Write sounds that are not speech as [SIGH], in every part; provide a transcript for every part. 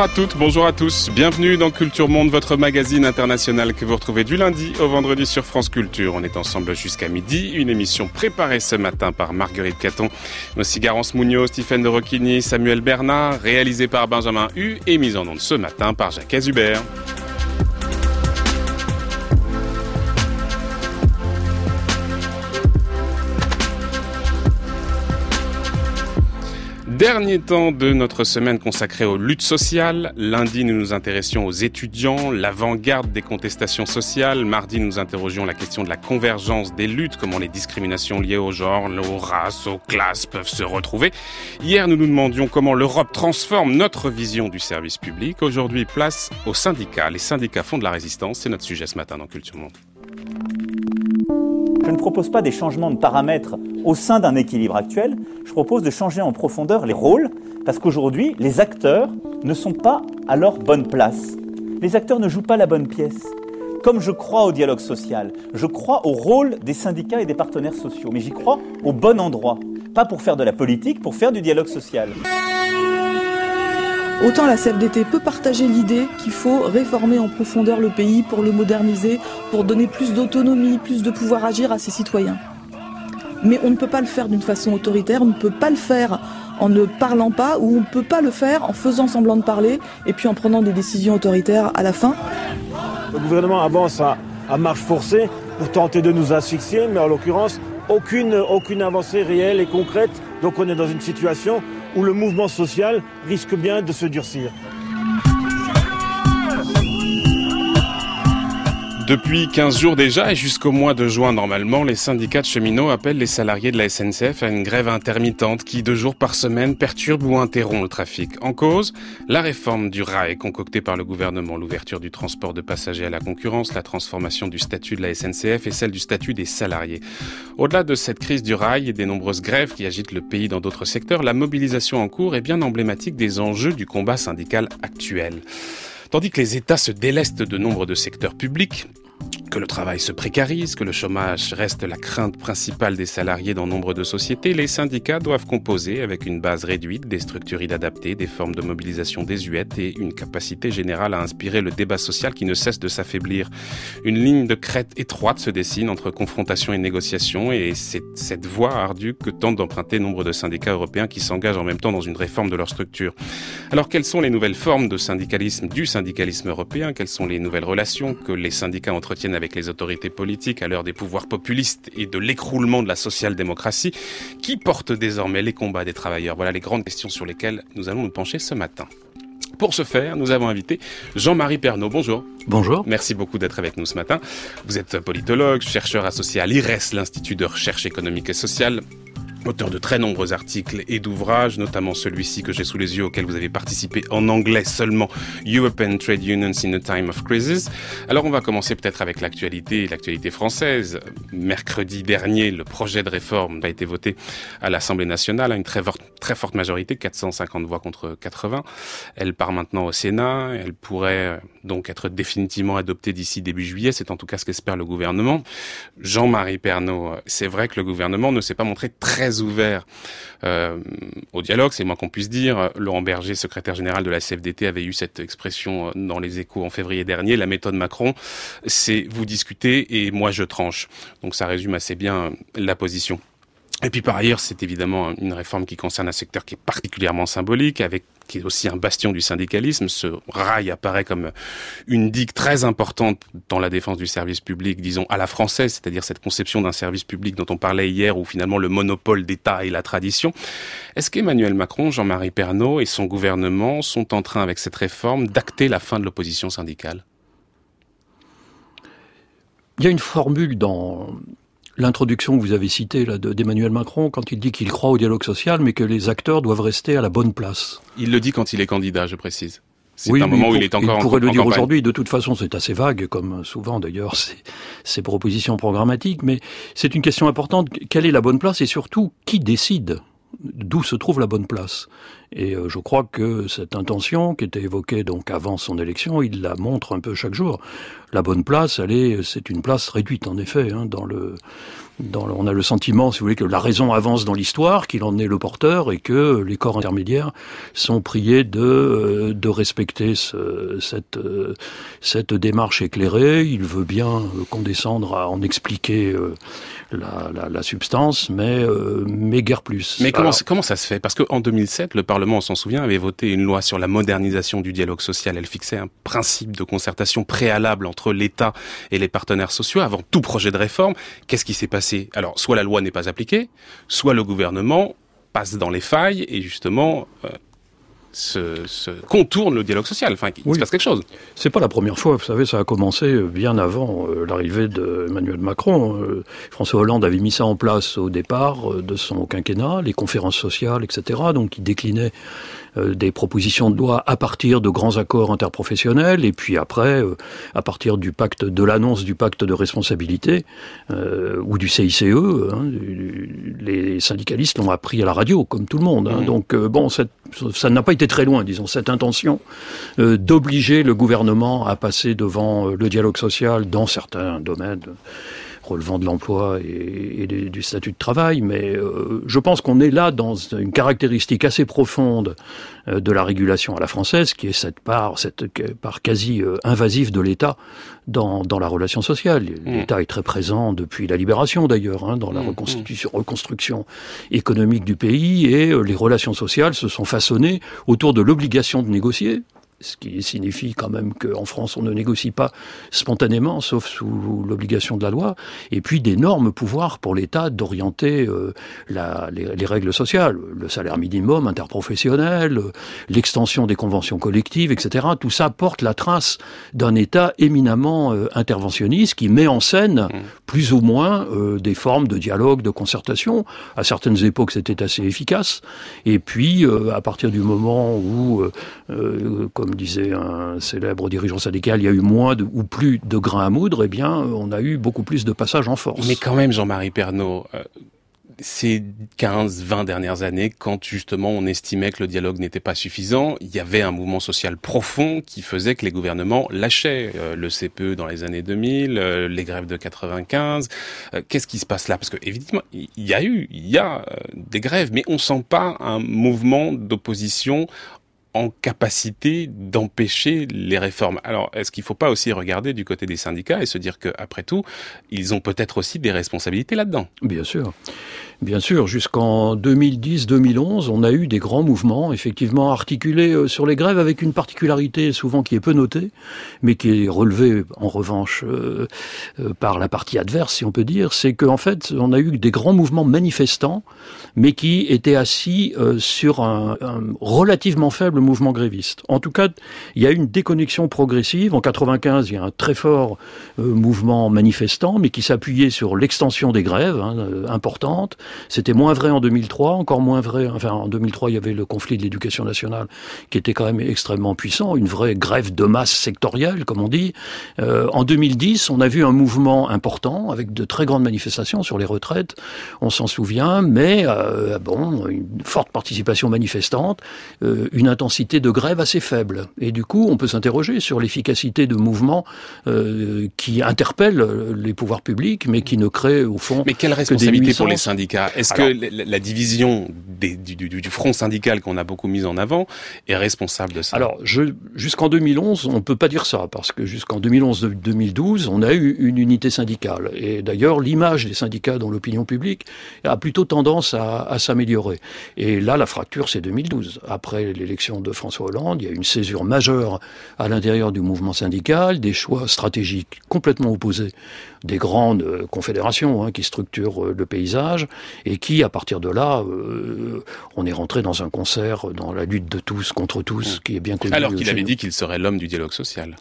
Bonjour à toutes, bonjour à tous. Bienvenue dans Culture Monde, votre magazine international que vous retrouvez du lundi au vendredi sur France Culture. On est ensemble jusqu'à midi. Une émission préparée ce matin par Marguerite Caton, aussi Garance Munoz, Stéphane de Rocchini, Samuel Bernard, réalisée par Benjamin Hu et mise en onde ce matin par Jacques Azubert. Dernier temps de notre semaine consacrée aux luttes sociales. Lundi, nous nous intéressions aux étudiants, l'avant-garde des contestations sociales. Mardi, nous interrogions la question de la convergence des luttes, comment les discriminations liées au genre, aux races, aux classes peuvent se retrouver. Hier, nous nous demandions comment l'Europe transforme notre vision du service public. Aujourd'hui, place aux syndicats. Les syndicats font de la résistance. C'est notre sujet ce matin dans Culture Monde. Je ne propose pas des changements de paramètres au sein d'un équilibre actuel, je propose de changer en profondeur les rôles, parce qu'aujourd'hui, les acteurs ne sont pas à leur bonne place. Les acteurs ne jouent pas la bonne pièce. Comme je crois au dialogue social, je crois au rôle des syndicats et des partenaires sociaux, mais j'y crois au bon endroit, pas pour faire de la politique, pour faire du dialogue social. Autant la CFDT peut partager l'idée qu'il faut réformer en profondeur le pays pour le moderniser, pour donner plus d'autonomie, plus de pouvoir agir à ses citoyens. Mais on ne peut pas le faire d'une façon autoritaire, on ne peut pas le faire en ne parlant pas, ou on ne peut pas le faire en faisant semblant de parler, et puis en prenant des décisions autoritaires à la fin. Le gouvernement avance à, marche forcée pour tenter de nous asphyxier, mais en l'occurrence, aucune, aucune avancée réelle et concrète. Donc on est dans une situation où le mouvement social risque bien de se durcir. Depuis 15 jours déjà et jusqu'au mois de juin normalement, les syndicats de cheminots appellent les salariés de la SNCF à une grève intermittente qui, deux jours par semaine, perturbe ou interrompt le trafic. En cause, la réforme du rail concoctée par le gouvernement, l'ouverture du transport de passagers à la concurrence, la transformation du statut de la SNCF et celle du statut des salariés. Au-delà de cette crise du rail et des nombreuses grèves qui agitent le pays dans d'autres secteurs, la mobilisation en cours est bien emblématique des enjeux du combat syndical actuel. Tandis que les États se délestent de nombre de secteurs publics, que le travail se précarise, que le chômage reste la crainte principale des salariés dans nombre de sociétés, les syndicats doivent composer avec une base réduite, des structures inadaptées, des formes de mobilisation désuètes et une capacité générale à inspirer le débat social qui ne cesse de s'affaiblir. Une ligne de crête étroite se dessine entre confrontation et négociation et c'est cette voie ardue que tentent d'emprunter nombre de syndicats européens qui s'engagent en même temps dans une réforme de leur structure. Alors quelles sont les nouvelles formes de syndicalisme du syndicalisme européen? Quelles sont les nouvelles relations que les syndicats entretiennent avec les autorités politiques à l'heure des pouvoirs populistes et de l'écroulement de la social-démocratie, qui porte désormais les combats des travailleurs Voilà les grandes questions sur lesquelles nous allons nous pencher ce matin. Pour ce faire, nous avons invité Jean-Marie Pernaud. Bonjour. Bonjour. Merci beaucoup d'être avec nous ce matin. Vous êtes politologue, chercheur associé à l'IRES, l'Institut de recherche économique et sociale auteur de très nombreux articles et d'ouvrages, notamment celui-ci que j'ai sous les yeux auquel vous avez participé en anglais seulement, European Trade Unions in a Time of Crisis. Alors on va commencer peut-être avec l'actualité, l'actualité française. Mercredi dernier, le projet de réforme a été voté à l'Assemblée nationale à une très, très forte majorité, 450 voix contre 80. Elle part maintenant au Sénat, elle pourrait donc être définitivement adoptée d'ici début juillet, c'est en tout cas ce qu'espère le gouvernement. Jean-Marie Pernaud, c'est vrai que le gouvernement ne s'est pas montré très ouvert euh, au dialogue, c'est moins qu'on puisse dire. Laurent Berger, secrétaire général de la CFDT, avait eu cette expression euh, dans les échos en février dernier. La méthode Macron, c'est vous discutez et moi je tranche. Donc ça résume assez bien la position. Et puis par ailleurs, c'est évidemment une réforme qui concerne un secteur qui est particulièrement symbolique, avec qui est aussi un bastion du syndicalisme. Ce rail apparaît comme une digue très importante dans la défense du service public, disons à la française, c'est-à-dire cette conception d'un service public dont on parlait hier, où finalement le monopole d'État et la tradition. Est-ce qu'Emmanuel Macron, Jean-Marie Pernaud et son gouvernement sont en train, avec cette réforme, d'acter la fin de l'opposition syndicale? Il y a une formule dans l'introduction que vous avez citée là d'Emmanuel Macron quand il dit qu'il croit au dialogue social, mais que les acteurs doivent rester à la bonne place. Il le dit quand il est candidat, je précise. C'est un moment où il est encore il pourrait le dire aujourd'hui. De toute façon, c'est assez vague, comme souvent d'ailleurs [LAUGHS] ces propositions programmatiques. Mais c'est une question importante. Quelle est la bonne place et surtout qui décide? D'où se trouve la bonne place Et je crois que cette intention qui était évoquée donc avant son élection, il la montre un peu chaque jour. La bonne place, elle est, c'est une place réduite en effet hein, dans le on a le sentiment, si vous voulez, que la raison avance dans l'histoire, qu'il en est le porteur et que les corps intermédiaires sont priés de, euh, de respecter ce, cette, euh, cette démarche éclairée. Il veut bien condescendre à en expliquer euh, la, la, la substance, mais, mais guère plus. Mais comment, comment ça se fait? Parce qu'en 2007, le Parlement, on s'en souvient, avait voté une loi sur la modernisation du dialogue social. Elle fixait un principe de concertation préalable entre l'État et les partenaires sociaux avant tout projet de réforme. Qu'est-ce qui s'est passé? Alors, soit la loi n'est pas appliquée, soit le gouvernement passe dans les failles et justement euh, se, contourne le dialogue social. Enfin, il se passe quelque chose. C'est pas la première fois. Vous savez, ça a commencé bien avant euh, l'arrivée d'Emmanuel Macron. Euh, François Hollande avait mis ça en place au départ de son quinquennat, les conférences sociales, etc. Donc, il déclinait euh, des propositions de loi à partir de grands accords interprofessionnels et puis après euh, à partir du pacte de l'annonce du pacte de responsabilité euh, ou du CICE. Hein, les syndicalistes l'ont appris à la radio comme tout le monde. Hein. Mmh. Donc bon, cette, ça n'a pas été très loin, disons, cette intention d'obliger le gouvernement à passer devant le dialogue social dans certains domaines relevant de l'emploi et, du statut de travail, mais euh, je pense qu'on est là dans une caractéristique assez profonde euh, de la régulation à la française, qui est cette part, cette part quasi euh, invasive de l'État dans, dans la relation sociale. Mmh. L'État est très présent depuis la libération d'ailleurs, hein, dans la mmh. reconstitution, reconstruction économique du pays, et les relations sociales se sont façonnées autour de l'obligation de négocier ce qui signifie quand même qu'en France, on ne négocie pas spontanément, sauf sous l'obligation de la loi, et puis d'énormes pouvoirs pour l'État d'orienter euh, les, règles sociales, le salaire minimum interprofessionnel, l'extension des conventions collectives, etc. Tout ça porte la trace d'un État éminemment euh, interventionniste qui met en scène mmh. plus ou moins euh, des formes de dialogue, de concertation. À certaines époques, c'était assez efficace, et puis à partir du moment où, comme comme disait un célèbre dirigeant syndical, il y a eu moins ou plus de grains à moudre, eh bien, on a eu beaucoup plus de passages en force. Mais quand même, Jean-Marie Pernaud, euh, ces 15, 20 dernières années, quand justement on estimait que le dialogue n'était pas suffisant, il y avait un mouvement social profond qui faisait que les gouvernements lâchaient euh, le CPE dans les années 2000, euh, les grèves de 95. Qu'est-ce qui se passe là? Parce que évidemment, il y a eu, il y a des grèves, mais on sent pas un mouvement d'opposition en capacité d'empêcher les réformes. Alors, est-ce qu'il ne faut pas aussi regarder du côté des syndicats et se dire qu'après tout, ils ont peut-être aussi des responsabilités là-dedans? Bien sûr. Bien sûr, jusqu'en 2010-2011, on a eu des grands mouvements, effectivement articulés euh, sur les grèves, avec une particularité souvent qui est peu notée, mais qui est relevée en revanche euh, euh, par la partie adverse, si on peut dire, c'est qu'en fait, on a eu des grands mouvements manifestants, mais qui étaient assis sur un, relativement faible mouvement gréviste. En tout cas, il y a eu une déconnexion progressive. En 95, il y a un très fort mouvement manifestant, mais qui s'appuyait sur l'extension des grèves hein, importantes c'était moins vrai en 2003, encore moins vrai. Enfin, en 2003, il y avait le conflit de l'éducation nationale qui était quand même extrêmement puissant, une vraie grève de masse sectorielle, comme on dit. Euh, en 2010, on a vu un mouvement important avec de très grandes manifestations sur les retraites. On s'en souvient, mais euh, bon, une forte participation manifestante, euh, une intensité de grève assez faible. Et du coup, on peut s'interroger sur l'efficacité de mouvements qui interpellent les pouvoirs publics, mais qui ne créent au fond. Mais quelle responsabilité pour les syndicats est-ce que la, division du, front syndical qu'on a beaucoup mis en avant est responsable de ça? Alors, jusqu'en 2011, on ne peut pas dire ça, parce que jusqu'en 2011-2012, on a eu une unité syndicale. Et d'ailleurs, l'image des syndicats dans l'opinion publique a plutôt tendance à, s'améliorer. Et là, la fracture, c'est 2012. Après l'élection de François Hollande, il y a une césure majeure à l'intérieur du mouvement syndical, des choix stratégiques complètement opposés des grandes euh, confédérations hein, qui structurent euh, le paysage et qui, à partir de là, euh, on est rentré dans un concert, dans la lutte de tous contre tous, mmh. qui est bien connu. Alors qu'il avait dit qu'il serait l'homme du dialogue social.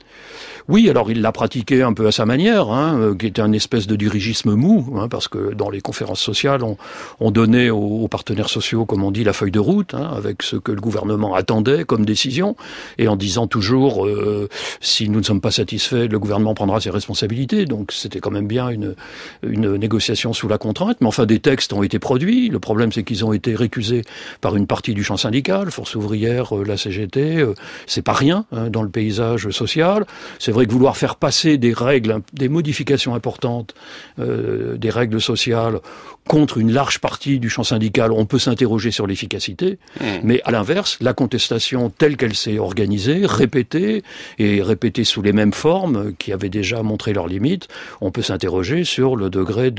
Oui, alors il l'a pratiqué un peu à sa manière, hein, qui était un espèce de dirigisme mou, hein, parce que dans les conférences sociales, on, on donnait aux, partenaires sociaux, comme on dit, la feuille de route, hein, avec ce que le gouvernement attendait comme décision, et en disant toujours, si nous ne sommes pas satisfaits, le gouvernement prendra ses responsabilités. Donc c'était quand même bien une, une négociation sous la contrainte, mais enfin des textes ont été produits. Le problème, c'est qu'ils ont été récusés par une partie du champ syndical, Force ouvrière, la CGT. c'est pas rien hein, dans le paysage social. C'est vrai que vouloir faire passer des règles, des modifications importantes, des règles sociales contre une large partie du champ syndical, on peut s'interroger sur l'efficacité. Mmh. Mais à l'inverse, la contestation telle qu'elle s'est organisée, répétée, et répétée sous les mêmes formes, qui avaient déjà montré leurs limites, on peut s'interroger sur le degré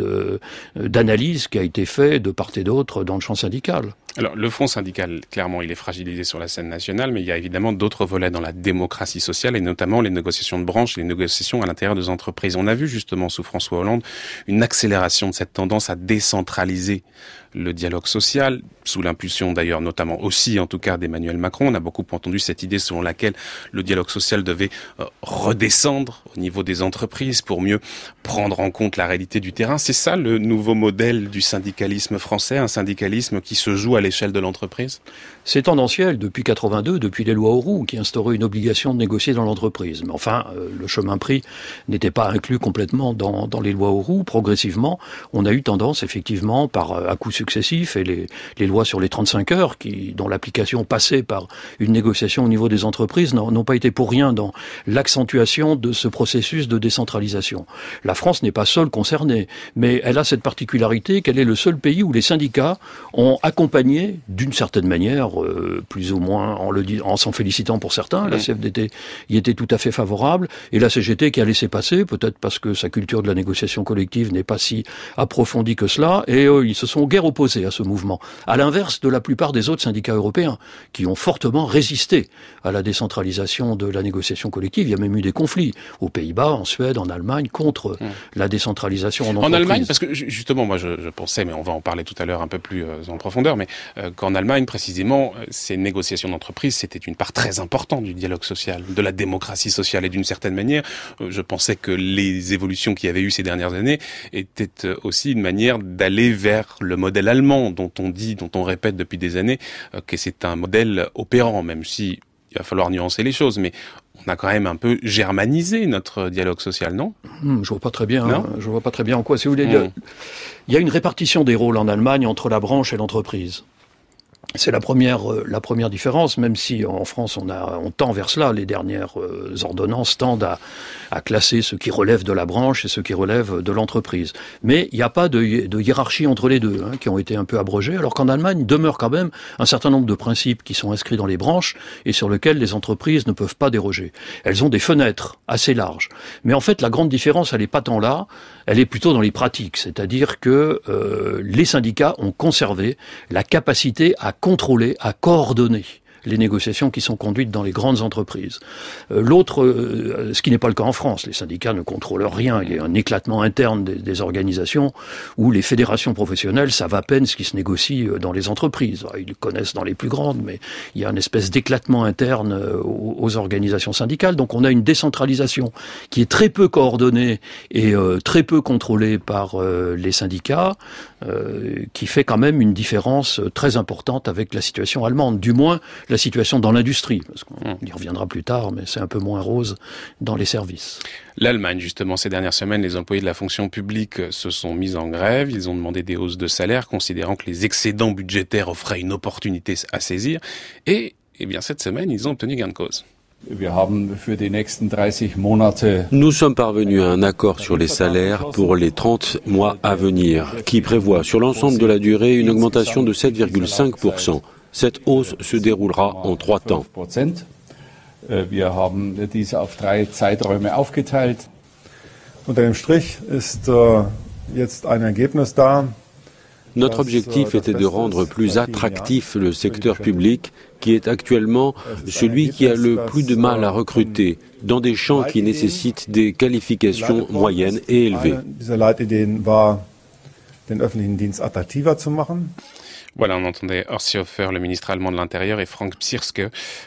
d'analyse qui a été fait de part et d'autre dans le champ syndical. Alors, le front syndical, clairement, il est fragilisé sur la scène nationale, mais il y a évidemment d'autres volets dans la démocratie sociale, et notamment les négociations de branche, les négociations à l'intérieur des entreprises. On a vu justement sous François Hollande une accélération de cette tendance à décentraliser le dialogue social, sous l'impulsion d'ailleurs notamment aussi en tout cas d'Emmanuel Macron. On a beaucoup entendu cette idée selon laquelle le dialogue social devait euh, redescendre au niveau des entreprises pour mieux prendre en compte la réalité du terrain. C'est ça le nouveau modèle du syndicalisme français, un syndicalisme qui se joue l'échelle de l'entreprise? C'est tendanciel depuis 82, depuis les lois Auroux qui instauraient une obligation de négocier dans l'entreprise. Mais enfin, euh, le chemin pris n'était pas inclus complètement dans, dans les lois Auroux. Progressivement, on a eu tendance effectivement par euh, à coup successifs et les, les lois sur les 35 heures, dont l'application passait par une négociation au niveau des entreprises, n'ont pas été pour rien dans l'accentuation de ce processus de décentralisation. La France n'est pas seule concernée, mais elle a cette particularité qu'elle est le seul pays où les syndicats ont accompagné, d'une certaine manière, euh, plus ou moins en le en s'en félicitant pour certains, la CFDT y était tout à fait favorable, et la CGT qui a laissé passer, peut-être parce que sa culture de la négociation collective n'est pas si approfondie que cela, et euh, ils se sont guère opposés à ce mouvement. À l'inverse de la plupart des autres syndicats européens, qui ont fortement résisté à la décentralisation de la négociation collective. Il y a même eu des conflits aux Pays-Bas, en Suède, en Allemagne, contre mmh. la décentralisation en entreprise. En Allemagne, parce que justement, moi je, pensais, mais on va en parler tout à l'heure un peu plus euh, en profondeur, mais euh, qu'en Allemagne, précisément, euh, ces négociations d'entreprise, c'était une part très importante du dialogue social, de la démocratie sociale. Et d'une certaine manière, je pensais que les évolutions qu'il y avait eu ces dernières années étaient aussi une manière d'aller vers le modèle allemand dont on dit, dont on répète depuis des années euh, que c'est un modèle opérant, même si il va falloir nuancer les choses, mais on a quand même un peu germanisé notre dialogue social, non? Hmm, Je vois pas très bien. Hein. je vois pas très bien en quoi. Si vous voulez, hmm. il y a une répartition des rôles en Allemagne entre la branche et l'entreprise. C'est la première, euh, la première différence, même si en France on, a, on tend vers cela. Les dernières euh, ordonnances tendent à, à, classer ce qui relève de la branche et ce qui relève de l'entreprise. Mais il n'y a pas de, hiérarchie entre les deux, hein, qui ont été un peu abrogés, alors qu'en Allemagne demeure quand même un certain nombre de principes qui sont inscrits dans les branches et sur lesquels les entreprises ne peuvent pas déroger. Elles ont des fenêtres assez larges. Mais en fait, la grande différence, elle n'est pas tant là, elle est plutôt dans les pratiques. C'est-à-dire que euh, les syndicats ont conservé la capacité à contrôler, à coordonner les négociations qui sont conduites dans les grandes entreprises. Euh, l'autre, euh, ce qui n'est pas le cas en France, les syndicats ne contrôlent rien. Il y a un éclatement interne des, organisations où les fédérations professionnelles savent à peine ce qui se négocie euh, dans les entreprises. Ils connaissent dans les plus grandes, mais il y a une espèce d'éclatement interne aux, organisations syndicales. Donc on a une décentralisation qui est très peu coordonnée et très peu contrôlée par les syndicats, qui fait quand même une différence très importante avec la situation allemande. Du moins, la situation dans l'industrie, parce qu'on hmm. y reviendra plus tard, mais c'est un peu moins rose dans les services. L'Allemagne, justement, ces dernières semaines, les employés de la fonction publique se sont mis en grève. Ils ont demandé des hausses de salaire, considérant que les excédents budgétaires offraient une opportunité à saisir. Et, eh bien, cette semaine, ils ont obtenu gain de cause. Nous sommes parvenus à un accord sur les salaires pour les 30 mois à venir, qui prévoit sur l'ensemble de la durée une augmentation de 7,5%. Cette hausse se déroulera en trois temps. Äh, wir haben diese auf drei Zeiträume aufgeteilt. Unter dem Strich ist äh, jetzt ein Ergebnis da. Notre objectif était de rendre plus attractif le secteur public qui est actuellement celui qui a le plus de mal à recruter dans des champs qui nécessitent des qualifications moyennes et élevées. Voilà, on entendait Horst Hofer, le ministre allemand de l'Intérieur, et Frank Psirske,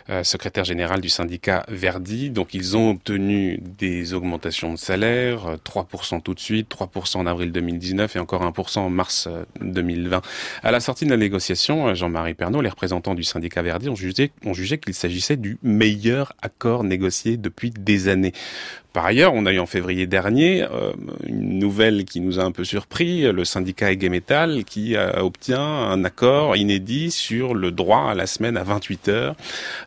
euh, secrétaire général du syndicat Verdi. Donc ils ont obtenu des augmentations de salaire, 3% euh, tout de suite, 3% en avril 2019 et encore 1% en mars 2020. Euh, à la sortie de la négociation, Jean-Marie Pernaud, les représentants du syndicat Verdi ont jugé, ont jugé qu'il s'agissait du meilleur accord négocié depuis des années. Par ailleurs, on a eu en février dernier une nouvelle qui nous a un peu surpris, le syndicat Ege Metal qui obtient un accord inédit sur le droit à la semaine à 28 heures,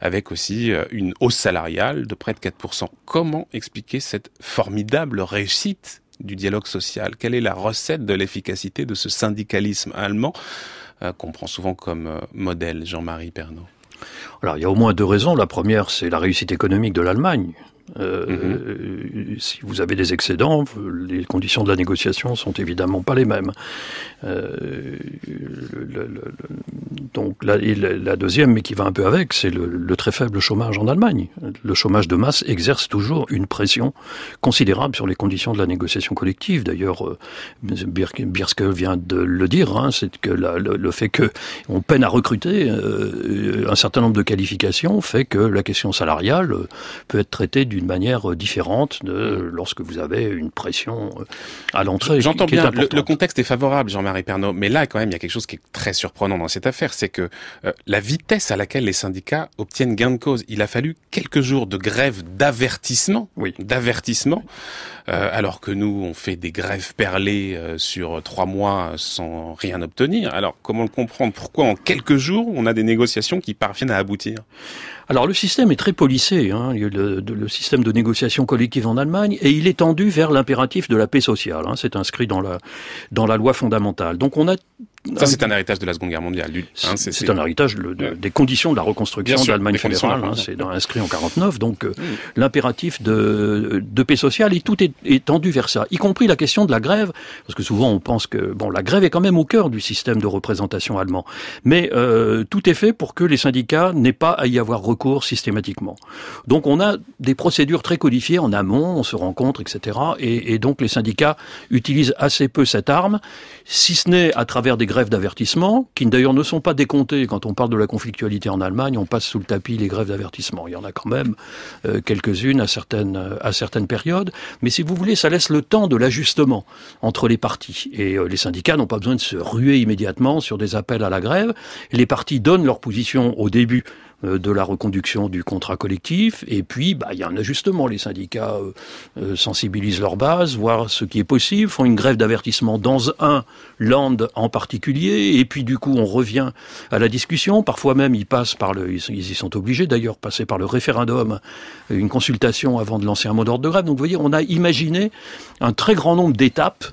avec aussi une hausse salariale de près de 4%. Comment expliquer cette formidable réussite du dialogue social? Quelle est la recette de l'efficacité de ce syndicalisme allemand euh, qu'on prend souvent comme euh, modèle, Jean-Marie Pernaud alors, il y a au moins deux raisons. La première, c'est la réussite économique de l'Allemagne. Euh, mhm. Si vous avez des excédents, les conditions de la négociation sont évidemment pas les mêmes. Euh, donc la, deuxième, mais qui va un peu avec, c'est le, très faible chômage en Allemagne. Le chômage de masse exerce toujours une pression considérable sur les conditions de la négociation collective. D'ailleurs, euh, Bierske vient de le dire, hein, c'est que le, fait que on peine à recruter euh, un certain nombre de qualifications fait que la question salariale peut être traitée d'une manière différente de lorsque vous avez une pression à l'entrée. J'entends bien, le, contexte est favorable, Jean-Marie Pernaud, mais là quand même il y a quelque chose qui est très surprenant dans cette affaire, c'est que euh, la vitesse à laquelle les syndicats obtiennent gain de cause, il a fallu quelques jours de grève d'avertissement, oui. d'avertissement, euh, alors que nous on fait des grèves perlées euh, sur trois mois sans rien obtenir. Alors comment le comprendre? Pourquoi en quelques jours on a des négociations qui parviennent à aboutir? Alors le système est très policé, hein, le, système de négociation collective en Allemagne, et il est tendu vers l'impératif de la paix sociale. Hein, c'est inscrit dans la dans la loi fondamentale. Donc on a ça, c'est un héritage de la Seconde Guerre mondiale. Hein, c'est un héritage des conditions de la reconstruction de l'Allemagne fédérale. Hein, c'est inscrit en 49. Donc, euh, mm. l'impératif de, de, paix sociale, et tout est, est, tendu vers ça, y compris la question de la grève, parce que souvent on pense que bon, la grève est quand même au cœur du système de représentation allemand. Mais euh, tout est fait pour que les syndicats n'aient pas à y avoir recours systématiquement. Donc, on a des procédures très codifiées en amont, on se rencontre, etc. Et, et donc, les syndicats utilisent assez peu cette arme, si ce n'est à travers des grèves d'avertissement, qui d'ailleurs ne sont pas décomptées. Quand on parle de la conflictualité en Allemagne, on passe sous le tapis les grèves d'avertissement. Il y en a quand même euh, quelques-unes à certaines, à certaines périodes. Mais si vous voulez, ça laisse le temps de l'ajustement entre les partis. Et euh, les syndicats n'ont pas besoin de se ruer immédiatement sur des appels à la grève. Les partis donnent leur position au début euh, de la reconduction du contrat collectif. Et puis, bah, il y a un ajustement. Les syndicats euh, euh, sensibilisent leur base, voient ce qui est possible, font une grève d'avertissement dans un land en particulier. Et puis, du coup, on revient à la discussion. Parfois même, ils passent par le, ils, y sont obligés d'ailleurs, passer par le référendum, une consultation avant de lancer un mot d'ordre de grève. Donc, vous voyez, on a imaginé un très grand nombre d'étapes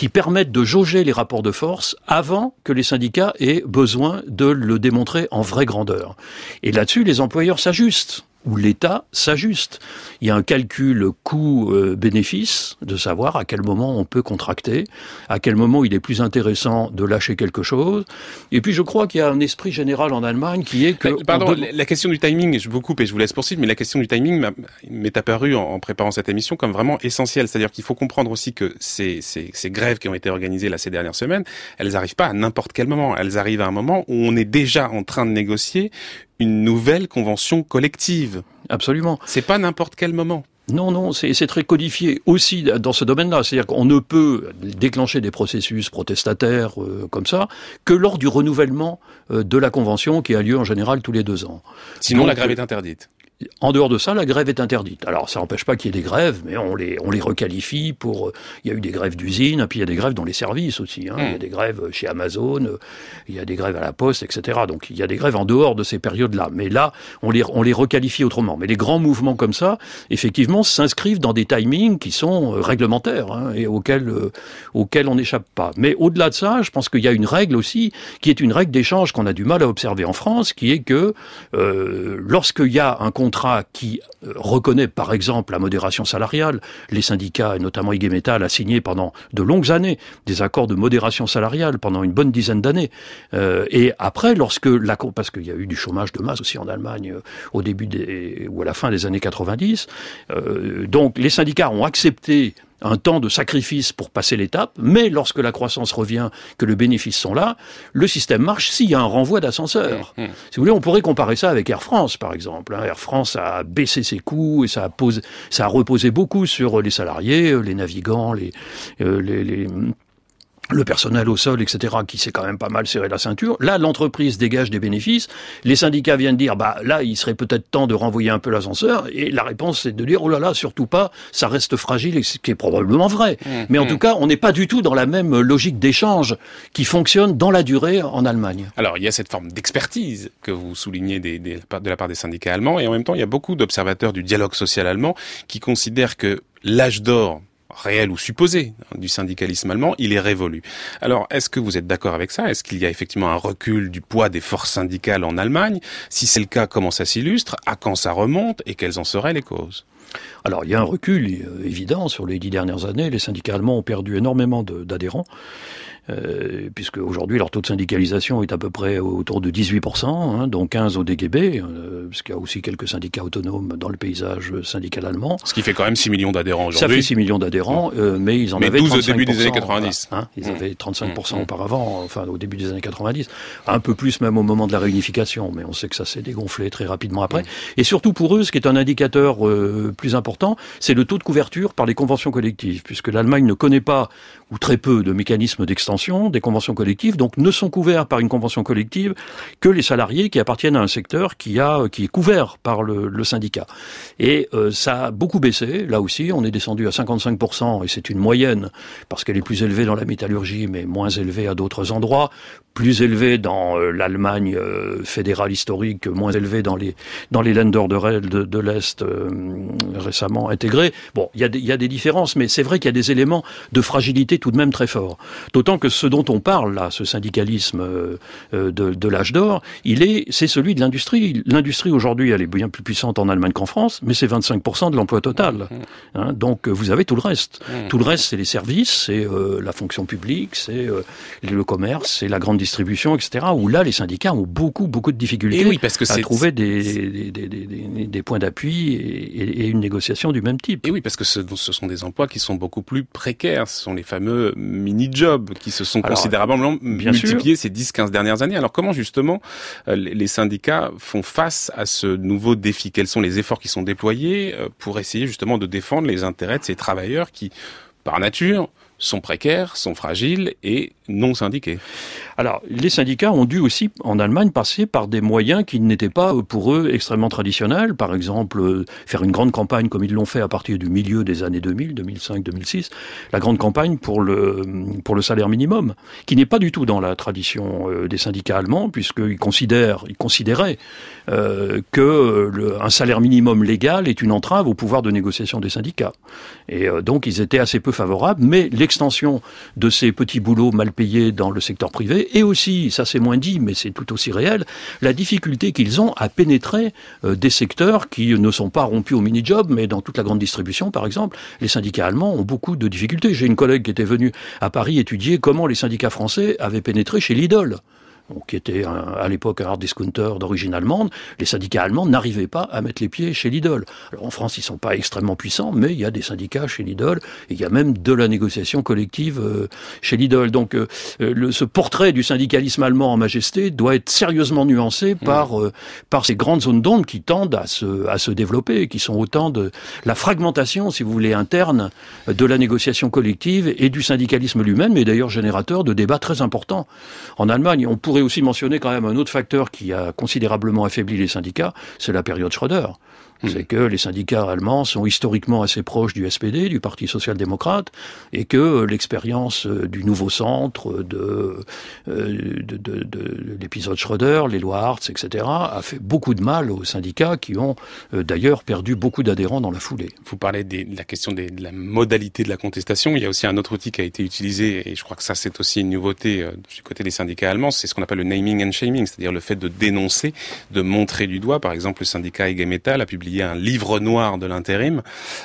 qui permettent de jauger les rapports de force avant que les syndicats aient besoin de le démontrer en vraie grandeur. Et là-dessus, les employeurs s'ajustent où l'État s'ajuste. Il y a un calcul coût-bénéfice de savoir à quel moment on peut contracter, à quel moment il est plus intéressant de lâcher quelque chose. Et puis je crois qu'il y a un esprit général en Allemagne qui est que... Pardon, la question du timing, je vous coupe et je vous laisse poursuivre, mais la question du timing m'est apparue en, préparant cette émission comme vraiment essentielle. C'est-à-dire qu'il faut comprendre aussi que ces, ces, ces, grèves qui ont été organisées là ces dernières semaines, elles n'arrivent pas à n'importe quel moment. Elles arrivent à un moment où on est déjà en train de négocier une nouvelle convention collective. Absolument. C'est pas n'importe quel moment. Non, non, c'est très codifié aussi dans ce domaine-là. C'est-à-dire qu'on ne peut déclencher des processus protestataires euh, comme ça que lors du renouvellement euh, de la convention qui a lieu en général tous les deux ans. Sinon, la grève est interdite. En dehors de ça, la grève est interdite. Alors, ça n'empêche pas qu'il y ait des grèves, mais on les, on les requalifie pour. Euh, il y a eu des grèves d'usines, puis il y a des grèves dans les services aussi. Hein. Il y a hmm. des grèves chez Amazon, euh, il y a des grèves à la Poste, etc. Donc, il y a des grèves en dehors de ces périodes-là. Mais là, on les, on les requalifie autrement. Mais les grands mouvements comme ça, effectivement, s'inscrivent dans des timings qui sont euh, réglementaires hein, et auxquels, auxquels on n'échappe pas. Mais au-delà de ça, je pense qu'il y a une règle aussi, qui est une règle d'échange qu'on a du mal à observer en France, qui est que euh, lorsqu'il y a un contrat qui euh, reconnaît par exemple la modération salariale. Les syndicats, et notamment IG Metall, a signé pendant de longues années des accords de modération salariale pendant une bonne dizaine d'années. Euh, et après, lorsque la parce qu'il y a eu du chômage de masse aussi en Allemagne euh, au début ou à la fin des années 90, donc les syndicats ont accepté un temps de sacrifice pour passer l'étape, mais lorsque la croissance revient, que le bénéfice sont là, le système marche s'il y a un renvoi d'ascenseur. Mmh, mmh. Si vous voulez, on pourrait comparer ça avec Air France, par exemple. Hein. Air France a baissé ses coûts et ça a, posé, ça a reposé beaucoup sur les salariés, les navigants, les, euh, les le personnel au sol, etc., qui s'est quand même pas mal serré la ceinture. Là, l'entreprise dégage des bénéfices. Les syndicats viennent dire, bah là, il serait peut-être temps de renvoyer un peu l'ascenseur. Et la réponse, c'est de dire, oh là là, surtout pas, ça reste fragile, et ce qui est probablement vrai. Mmh, Mais en mmh. tout cas, on n'est pas du tout dans la même logique d'échange qui fonctionne dans la durée en Allemagne. Alors, il y a cette forme d'expertise que vous soulignez des, des, de la part des syndicats allemands, et en même temps, il y a beaucoup d'observateurs du dialogue social allemand qui considèrent que l'âge d'or réel ou supposé du syndicalisme allemand, il est révolu. Alors, est-ce que vous êtes d'accord avec ça? Est-ce qu'il y a effectivement un recul du poids des forces syndicales en Allemagne? Si c'est le cas, comment ça s'illustre? À quand ça remonte? Et quelles en seraient les causes? Alors il y a un recul euh, évident sur les dix dernières années. Les syndicats allemands ont perdu énormément d'adhérents. Euh, puisque aujourd'hui leur taux de syndicalisation est à peu près autour de 18%, hein, dont 15 au DGB, euh, parce qu'il y a aussi quelques syndicats autonomes dans le paysage syndical allemand. Ce qui fait quand même 6 millions d'adhérents aujourd'hui. Ça fait 6 millions d'adhérents, euh, mais ils en mais avaient 12 au début des années 90. Hein, ils mmh. avaient 35% mmh. auparavant, enfin au début des années 90, un peu plus même au moment de la réunification, mais on sait que ça s'est dégonflé très rapidement après. Mmh. Et surtout pour eux, ce qui est un indicateur euh, plus important, c'est le taux de couverture par les conventions collectives, puisque l'Allemagne ne connaît pas ou très peu de mécanismes d'extension des conventions collectives, donc ne sont couverts par une convention collective que les salariés qui appartiennent à un secteur qui a qui est couvert par le, syndicat. Et euh, ça a beaucoup baissé. Là aussi, on est descendu à 55% et c'est une moyenne parce qu'elle est plus élevée dans la métallurgie, mais moins élevée à d'autres endroits plus élevé dans euh, l'Allemagne euh, fédérale historique, moins élevé dans les dans les Länder de, de, l'Est récemment intégrés. Bon, il y, a des, y a des différences, mais c'est vrai qu'il y a des éléments de fragilité tout de même très forts. D'autant que ce dont on parle là, ce syndicalisme de, de l'âge d'or, il est c'est celui de l'industrie. L'industrie aujourd'hui, elle est bien plus puissante en Allemagne qu'en France, mais c'est 25% de l'emploi total. Mmh. Hein, donc vous avez tout le reste. Mmh. Tout le reste, c'est les services, c'est la fonction publique, c'est le commerce, c'est la grande distribution, etc., où là, les syndicats ont beaucoup, beaucoup de difficultés oui, parce que à trouver des, des, des, des, points d'appui et, et, une négociation du même type. Et oui, parce que ce, ce, sont des emplois qui sont beaucoup plus précaires. Ce sont les fameux mini-jobs qui se sont considérablement bien multipliés ces 10-15 dernières années. Alors comment, justement, euh, les syndicats font face à ce nouveau défi? Quels sont les efforts qui sont déployés euh, pour essayer, justement, de défendre les intérêts de ces travailleurs qui, par nature, sont précaires, sont fragiles et non syndiqués? Alors, les syndicats ont dû aussi, en Allemagne, passer par des moyens qui n'étaient pas, pour eux, extrêmement traditionnels. Par exemple, euh, faire une grande campagne, comme ils l'ont fait à partir du milieu des années 2000, 2005, 2006, la grande campagne pour le, pour le salaire minimum, qui n'est pas du tout dans la tradition euh, des syndicats allemands, puisqu'ils considèrent, ils considéraient euh, que le, un salaire minimum légal est une entrave au pouvoir de négociation des syndicats. Et euh, donc, ils étaient assez peu favorables, mais l'extension de ces petits boulots mal payés dans le secteur privé, et aussi, ça c'est moins dit, mais c'est tout aussi réel, la difficulté qu'ils ont à pénétrer euh, des secteurs qui ne sont pas rompus au mini-job, mais dans toute la grande distribution, par exemple, les syndicats allemands ont beaucoup de difficultés. J'ai une collègue qui était venue à Paris étudier comment les syndicats français avaient pénétré chez Lidl qui était à l'époque un hard discounter d'origine allemande, les syndicats allemands n'arrivaient pas à mettre les pieds chez Lidl. Alors en France, ils sont pas extrêmement puissants, mais il y a des syndicats chez Lidl, et il y a même de la négociation collective euh, chez Lidl. Donc euh, le, ce portrait du syndicalisme allemand en majesté doit être sérieusement nuancé mmh. par, euh, par ces grandes zones d'ombre qui tendent à se, à se développer, qui sont autant de la fragmentation, si vous voulez, interne de la négociation collective et du syndicalisme lui-même, et d'ailleurs générateur de débats très importants. En Allemagne, on pourrait aussi mentionner quand même un autre facteur qui a considérablement affaibli les syndicats, c'est la période Schröder. Hmm. c'est que les syndicats allemands sont historiquement assez proches du SPD, du Parti social-démocrate, et que l'expérience euh, du nouveau centre, de, euh, de, de, de l'épisode Schröder, les lois Hartz, etc., a fait beaucoup de mal aux syndicats qui ont euh, d'ailleurs perdu beaucoup d'adhérents dans la foulée. Vous parlez de la question de la modalité de la contestation. Il y a aussi un autre outil qui a été utilisé, et je crois que ça c'est aussi une nouveauté du côté des syndicats allemands, c'est ce qu'on appelle le naming and shaming, c'est-à-dire le fait de dénoncer, de montrer du doigt. Par exemple, le syndicat IG Metall a publié y a un livre noir de l'intérim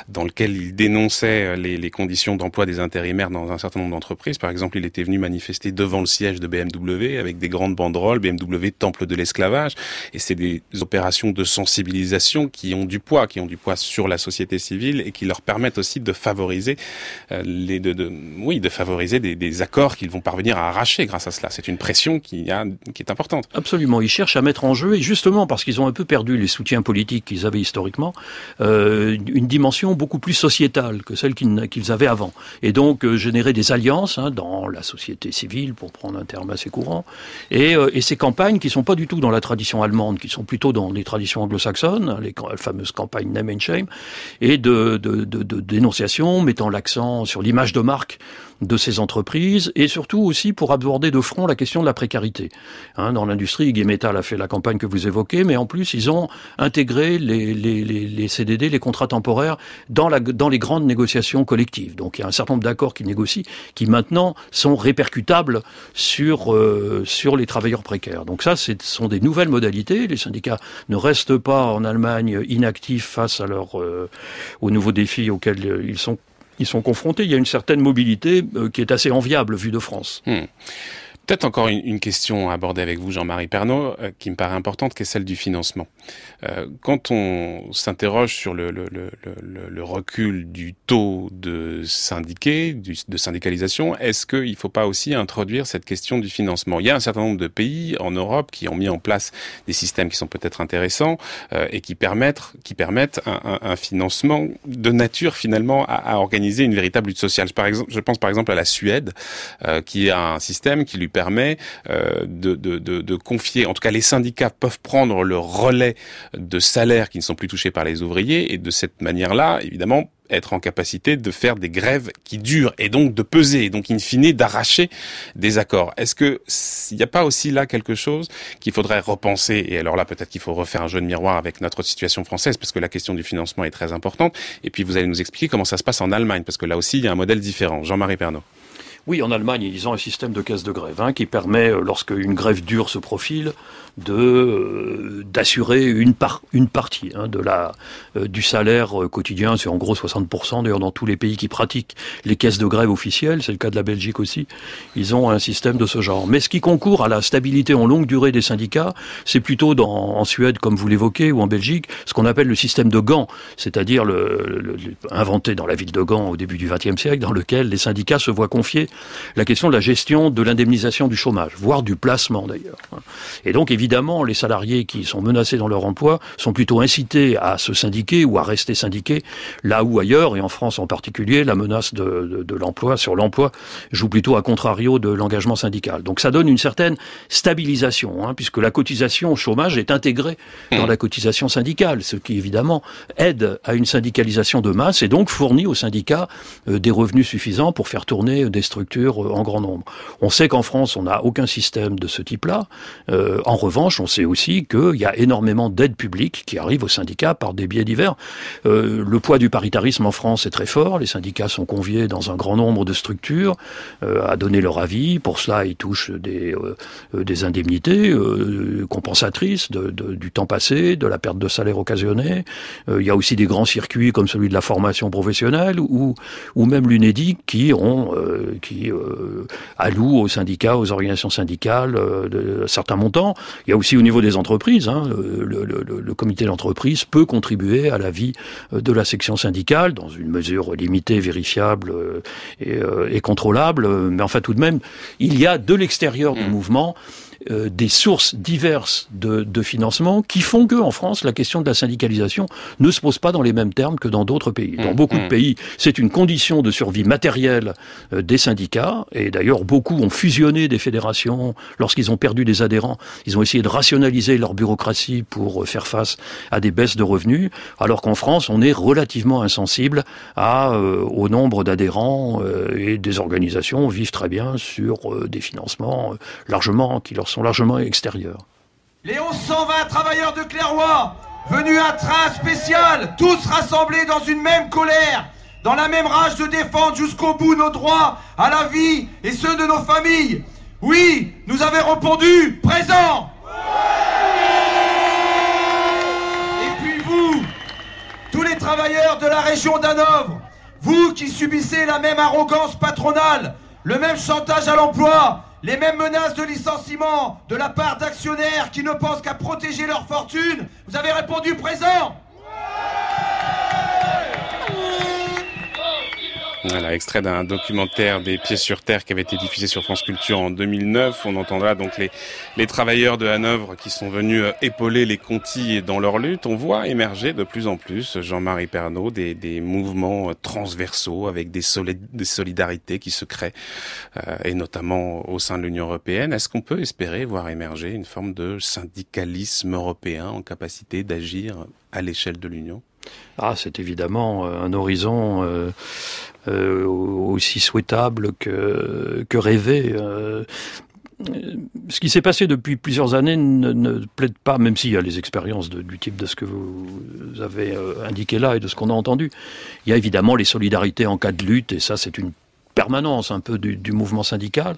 dans lequel il dénonçait euh, les, conditions d'emploi des intérimaires dans un certain nombre d'entreprises. Par exemple, il était venu manifester devant le siège de BMW avec des grandes banderoles, BMW temple de l'esclavage. Et c'est des opérations de sensibilisation qui ont du poids, qui ont du poids sur la société civile et qui leur permettent aussi de favoriser euh, oui, de favoriser des, accords qu'ils vont parvenir à arracher grâce à cela. C'est une pression qui, qui est importante. Absolument. Ils cherchent à mettre en jeu et justement parce qu'ils ont un peu perdu les soutiens politiques qu'ils avaient historiquement historiquement, une dimension beaucoup plus sociétale que celle qu'ils avaient avant. Et donc générer des alliances hein, dans la société civile, pour prendre un terme assez courant, et, et ces campagnes qui sont pas du tout dans la tradition allemande, qui sont plutôt dans les traditions anglo-saxonnes, les fameuses campagnes name and shame, et de, de dénonciation mettant l'accent sur l'image de marque de ces entreprises et surtout aussi pour aborder de front la question de la précarité. Hein, dans l'industrie, Metal a fait la campagne que vous évoquez, mais en plus ils ont intégré les, CDD, les contrats temporaires, dans, les grandes négociations collectives. Donc il y a un certain nombre d'accords qui négocient, qui maintenant sont répercutables sur, euh, les travailleurs précaires. Donc ça, ce sont des nouvelles modalités. Les syndicats ne restent pas en Allemagne inactifs face euh, aux nouveaux défis auxquels ils sont ils sont confrontés. Il y a une certaine mobilité euh, qui est assez enviable vue de France. Hmm. Peut-être encore une, question à aborder avec vous, Jean-Marie Pernaud, euh, qui me paraît importante, qui est celle du financement. Euh, quand on s'interroge sur le, le, le, le, recul du taux de syndiqués, de syndicalisation, est-ce qu'il ne faut pas aussi introduire cette question du financement? Il y a un certain nombre de pays en Europe qui ont mis en place des systèmes qui sont peut-être intéressants euh, et qui permettent, qui permettent un, un, un, financement de nature finalement à, à, organiser une véritable lutte sociale. Par exemple, je pense par exemple à la Suède, euh, qui a un système qui lui permet euh, de, de, de, de, confier, en tout cas les syndicats peuvent prendre le relais de salaires qui ne sont plus touchés par les ouvriers et de cette manière-là, évidemment, être en capacité de faire des grèves qui durent et donc de peser et donc in fine d'arracher des accords. Est-ce que il n'y a pas aussi là quelque chose qu'il faudrait repenser et alors là peut-être qu'il faut refaire un jeu de miroir avec notre situation française parce que la question du financement est très importante et puis vous allez nous expliquer comment ça se passe en Allemagne parce que là aussi il y a un modèle différent. Jean-Marie Pernaud. Oui, en Allemagne, ils ont un système de caisse de grève hein, qui permet, euh, lorsque une grève dure se profile, de euh, d'assurer une part une partie hein, de la euh, du salaire euh, quotidien. C'est en gros 60% d'ailleurs dans tous les pays qui pratiquent les caisses de grève officielles. C'est le cas de la Belgique aussi. Ils ont un système de ce genre. Mais ce qui concourt à la stabilité en longue durée des syndicats c'est plutôt dans en Suède comme vous l'évoquez ou en Belgique ce qu'on appelle le système de Gand c'est-à-dire le, le, le, inventé dans la ville de Gand au début du XXe siècle dans lequel les syndicats se voient confier la question de la gestion de l'indemnisation du chômage voire du placement d'ailleurs. Et donc évidemment, les salariés qui sont menacés dans leur emploi sont plutôt incités à se syndiquer ou à rester syndiqués, là où ailleurs, et en France en particulier, la menace de, de, de l'emploi sur l'emploi joue plutôt à contrario de l'engagement syndical. Donc ça donne une certaine stabilisation, hein, puisque la cotisation au chômage est intégrée dans la cotisation syndicale, ce qui évidemment aide à une syndicalisation de masse et donc fournit aux syndicats euh, des revenus suffisants pour faire tourner des structures euh, en grand nombre. On sait qu'en France, on n'a aucun système de ce type-là. Euh, en revanche, revanche, on sait aussi qu'il y a énormément d'aides publiques qui arrivent aux syndicats par des biais divers. Euh, le poids du paritarisme en France est très fort. Les syndicats sont conviés dans un grand nombre de structures euh, à donner leur avis. Pour cela, ils touchent des, euh, des indemnités euh, compensatrices de, du temps passé, de la perte de salaire occasionnée. Euh, il y a aussi des grands circuits comme celui de la formation professionnelle ou, même l'UNEDIC qui ont euh, allouent aux syndicats, aux organisations syndicales de, certains montants. Il y a aussi au niveau des entreprises, hein, le, le, le, comité d'entreprise peut contribuer à la vie euh, de la section syndicale dans une mesure limitée, vérifiable euh, et, euh, et contrôlable. Mais enfin, tout de même, il y a de l'extérieur du mmh. mouvement euh, des sources diverses de, de, financement qui font que en France la question de la syndicalisation ne se pose pas dans les mêmes termes que dans d'autres pays. Dans mmh, beaucoup mmh. de pays, c'est une condition de survie matérielle euh, des syndicats et d'ailleurs beaucoup ont fusionné des fédérations lorsqu'ils ont perdu des adhérents. Ils ont essayé de rationaliser leur bureaucratie pour euh, faire face à des baisses de revenus, alors qu'en France on est relativement insensible à, euh, au nombre d'adhérents et des organisations vivent très bien sur des financements largement qui leur sont largement extérieurs. Les 1120 travailleurs de Clairoy, venus à train spécial, tous rassemblés dans une même colère, dans la même rage de défendre jusqu'au bout nos droits à la vie et ceux de nos familles. Oui, nous avons répondu présent. Et puis vous, tous les travailleurs de la région d'Hanovre, vous qui subissez la même arrogance patronale, le même chantage à l'emploi, les mêmes menaces de licenciement de la part d'actionnaires qui ne pensent qu'à protéger leur fortune, vous avez répondu présent Voilà, extrait d'un documentaire des pieds sur terre qui avait été diffusé sur France Culture en 2009. On entendra donc les, les travailleurs de Hanovre qui sont venus euh, épauler les Contis dans leur lutte. On voit émerger de plus en plus, Jean-Marie Pernaud, des, des, mouvements euh, transversaux avec des, des solidarités qui se créent, euh, et notamment au sein de l'Union européenne. Est-ce qu'on peut espérer voir émerger une forme de syndicalisme européen en capacité d'agir à l'échelle de l'Union? Ah, c'est évidemment un horizon euh, aussi souhaitable que, que rêvé. Euh, ce qui s'est passé depuis plusieurs années ne, plaide pas, même s'il y a les expériences du type de ce que vous avez euh, indiqué là et de ce qu'on a entendu. Il y a évidemment les solidarités en cas de lutte, et ça c'est une permanence un peu du, du mouvement syndical.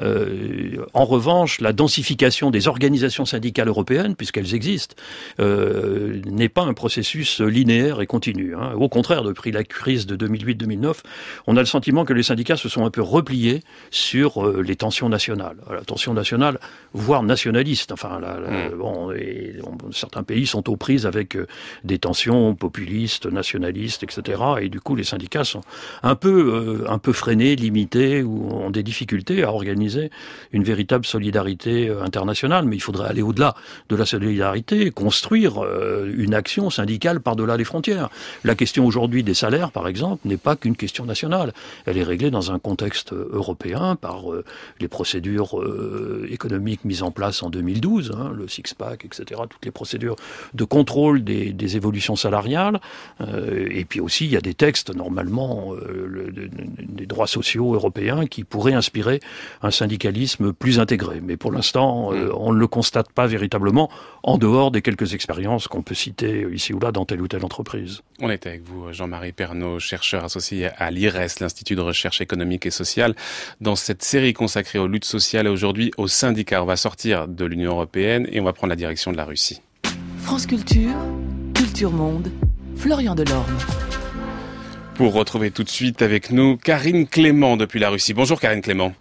Euh, en revanche, la densification des organisations syndicales européennes, puisqu'elles existent, euh, n'est pas un processus linéaire et continu. Hein. Au contraire, depuis la crise de 2008-2009, on a le sentiment que les syndicats se sont un peu repliés sur euh, les tensions nationales. La tension nationale, voire nationaliste. Enfin, la, la, bon, et, bon, certains pays sont aux prises avec des tensions populistes, nationalistes, etc. Et du coup, les syndicats sont un peu, un peu frais limités ou ont des difficultés à organiser une véritable solidarité euh, internationale. Mais il faudrait aller au-delà de la solidarité, construire euh, une action syndicale par-delà les frontières. La question aujourd'hui des salaires, par exemple, n'est pas qu'une question nationale. Elle est réglée dans un contexte euh, européen par les procédures économiques mises en place en 2012, hein, le six-pack, etc., toutes les procédures de contrôle des, évolutions salariales. et puis aussi, il y a des textes, normalement, le, des droits sociaux européens qui pourraient inspirer un syndicalisme plus intégré. Mais pour l'instant, euh, mm. on ne le constate pas véritablement en dehors des quelques expériences qu'on peut citer ici ou là dans telle ou telle entreprise. On est avec vous, Jean-Marie Pernaud, chercheur associé à l'IRES, l'Institut de recherche économique et sociale, dans cette série consacrée aux luttes sociales et aujourd'hui aux syndicats. On va sortir de l'Union européenne et on va prendre la direction de la Russie. France Culture, Culture Monde, Florian Delorme. Pour retrouver tout de suite avec nous Karine Clément depuis la Russie. Bonjour Karine Clément.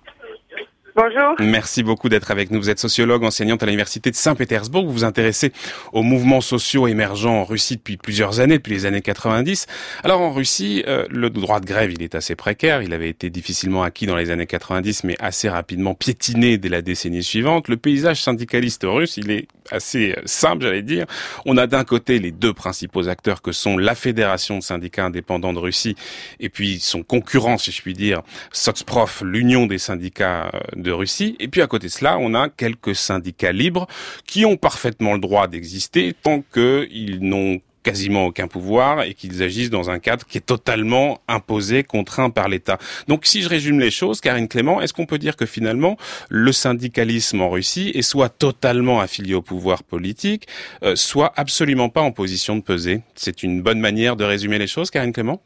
Bonjour. Merci beaucoup d'être avec nous. Vous êtes sociologue, enseignante à l'université de Saint-Pétersbourg. Vous vous intéressez aux mouvements sociaux émergents en Russie depuis plusieurs années, depuis les années 90. Alors en Russie, euh, le droit de grève, il est assez précaire. Il avait été difficilement acquis dans les années 90, mais assez rapidement piétiné dès la décennie suivante. Le paysage syndicaliste russe, il est assez euh, simple, j'allais dire. On a d'un côté les deux principaux acteurs que sont la Fédération de syndicats indépendants de Russie et puis son concurrent, si je puis dire, Sotsprof, l'union des syndicats euh, de Russie. Et puis à côté de cela, on a quelques syndicats libres qui ont parfaitement le droit d'exister tant qu'ils n'ont quasiment aucun pouvoir et qu'ils agissent dans un cadre qui est totalement imposé, contraint par l'État. Donc si je résume les choses, Karine Clément, est-ce qu'on peut dire que finalement le syndicalisme en Russie est soit totalement affilié au pouvoir politique, euh, soit absolument pas en position de peser? C'est une bonne manière de résumer les choses, Karine Clément?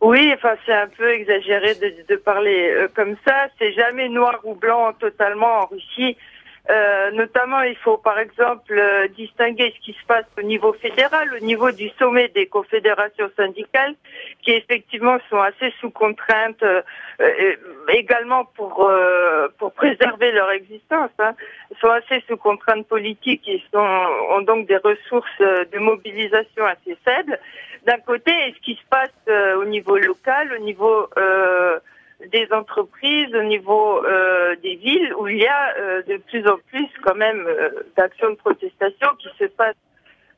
Oui, enfin c'est un peu exagéré de, de parler euh, comme ça. C'est jamais noir ou blanc totalement en Russie. Euh, notamment, il faut par exemple euh, distinguer ce qui se passe au niveau fédéral, au niveau du sommet des confédérations syndicales, qui effectivement sont assez sous contrainte, euh, également pour pour préserver leur existence. Hein, sont assez sous contrainte politique et sont, ont donc des ressources de mobilisation assez faibles. D'un côté, et ce qui se passe au niveau local, au niveau des entreprises, au niveau euh, des villes, où il y a euh, de plus en plus quand même euh, d'actions de protestation qui se passent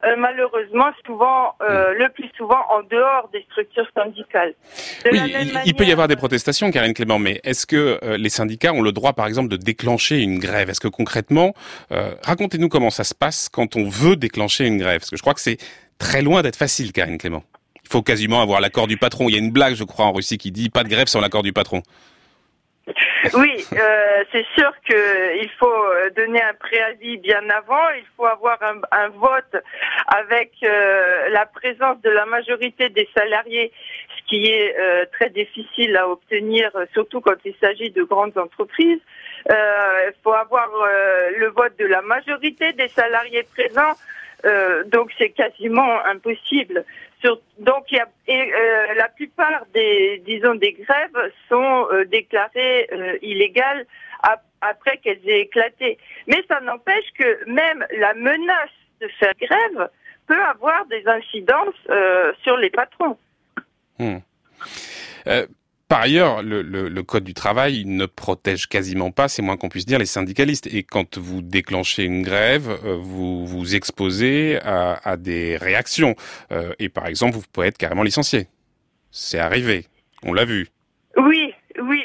euh, malheureusement souvent, euh, le plus souvent en dehors des structures syndicales. De oui, il, manière... il, peut y avoir des protestations, Karine Clément, mais est-ce que euh, les syndicats ont le droit, par exemple, de déclencher une grève? Est-ce que concrètement, euh, racontez-nous comment ça se passe quand on veut déclencher une grève? Parce que je crois que c'est très loin d'être facile, Karine Clément faut quasiment avoir l'accord du patron. Il y a une blague, je crois, en Russie qui dit pas de grève sans l'accord du patron. Oui, euh, c'est sûr qu'il faut donner un préavis bien avant. Il faut avoir un, vote avec euh, la présence de la majorité des salariés, ce qui est euh, très difficile à obtenir, surtout quand il s'agit de grandes entreprises. Euh, il faut avoir euh, le vote de la majorité des salariés présents. Euh, donc c'est quasiment impossible. Donc euh, la plupart des disons des grèves sont euh, déclarées euh, illégales ap après qu'elles aient éclaté. Mais ça n'empêche que même la menace de faire grève peut avoir des incidences sur les patrons. Hmm. Par ailleurs, le, Code du travail ne protège quasiment pas, c'est moins qu'on puisse dire, les syndicalistes. Et quand vous déclenchez une grève, euh, vous vous exposez à, des réactions. Euh, et par exemple, vous pouvez être carrément licencié. C'est arrivé. On l'a vu. Oui, oui,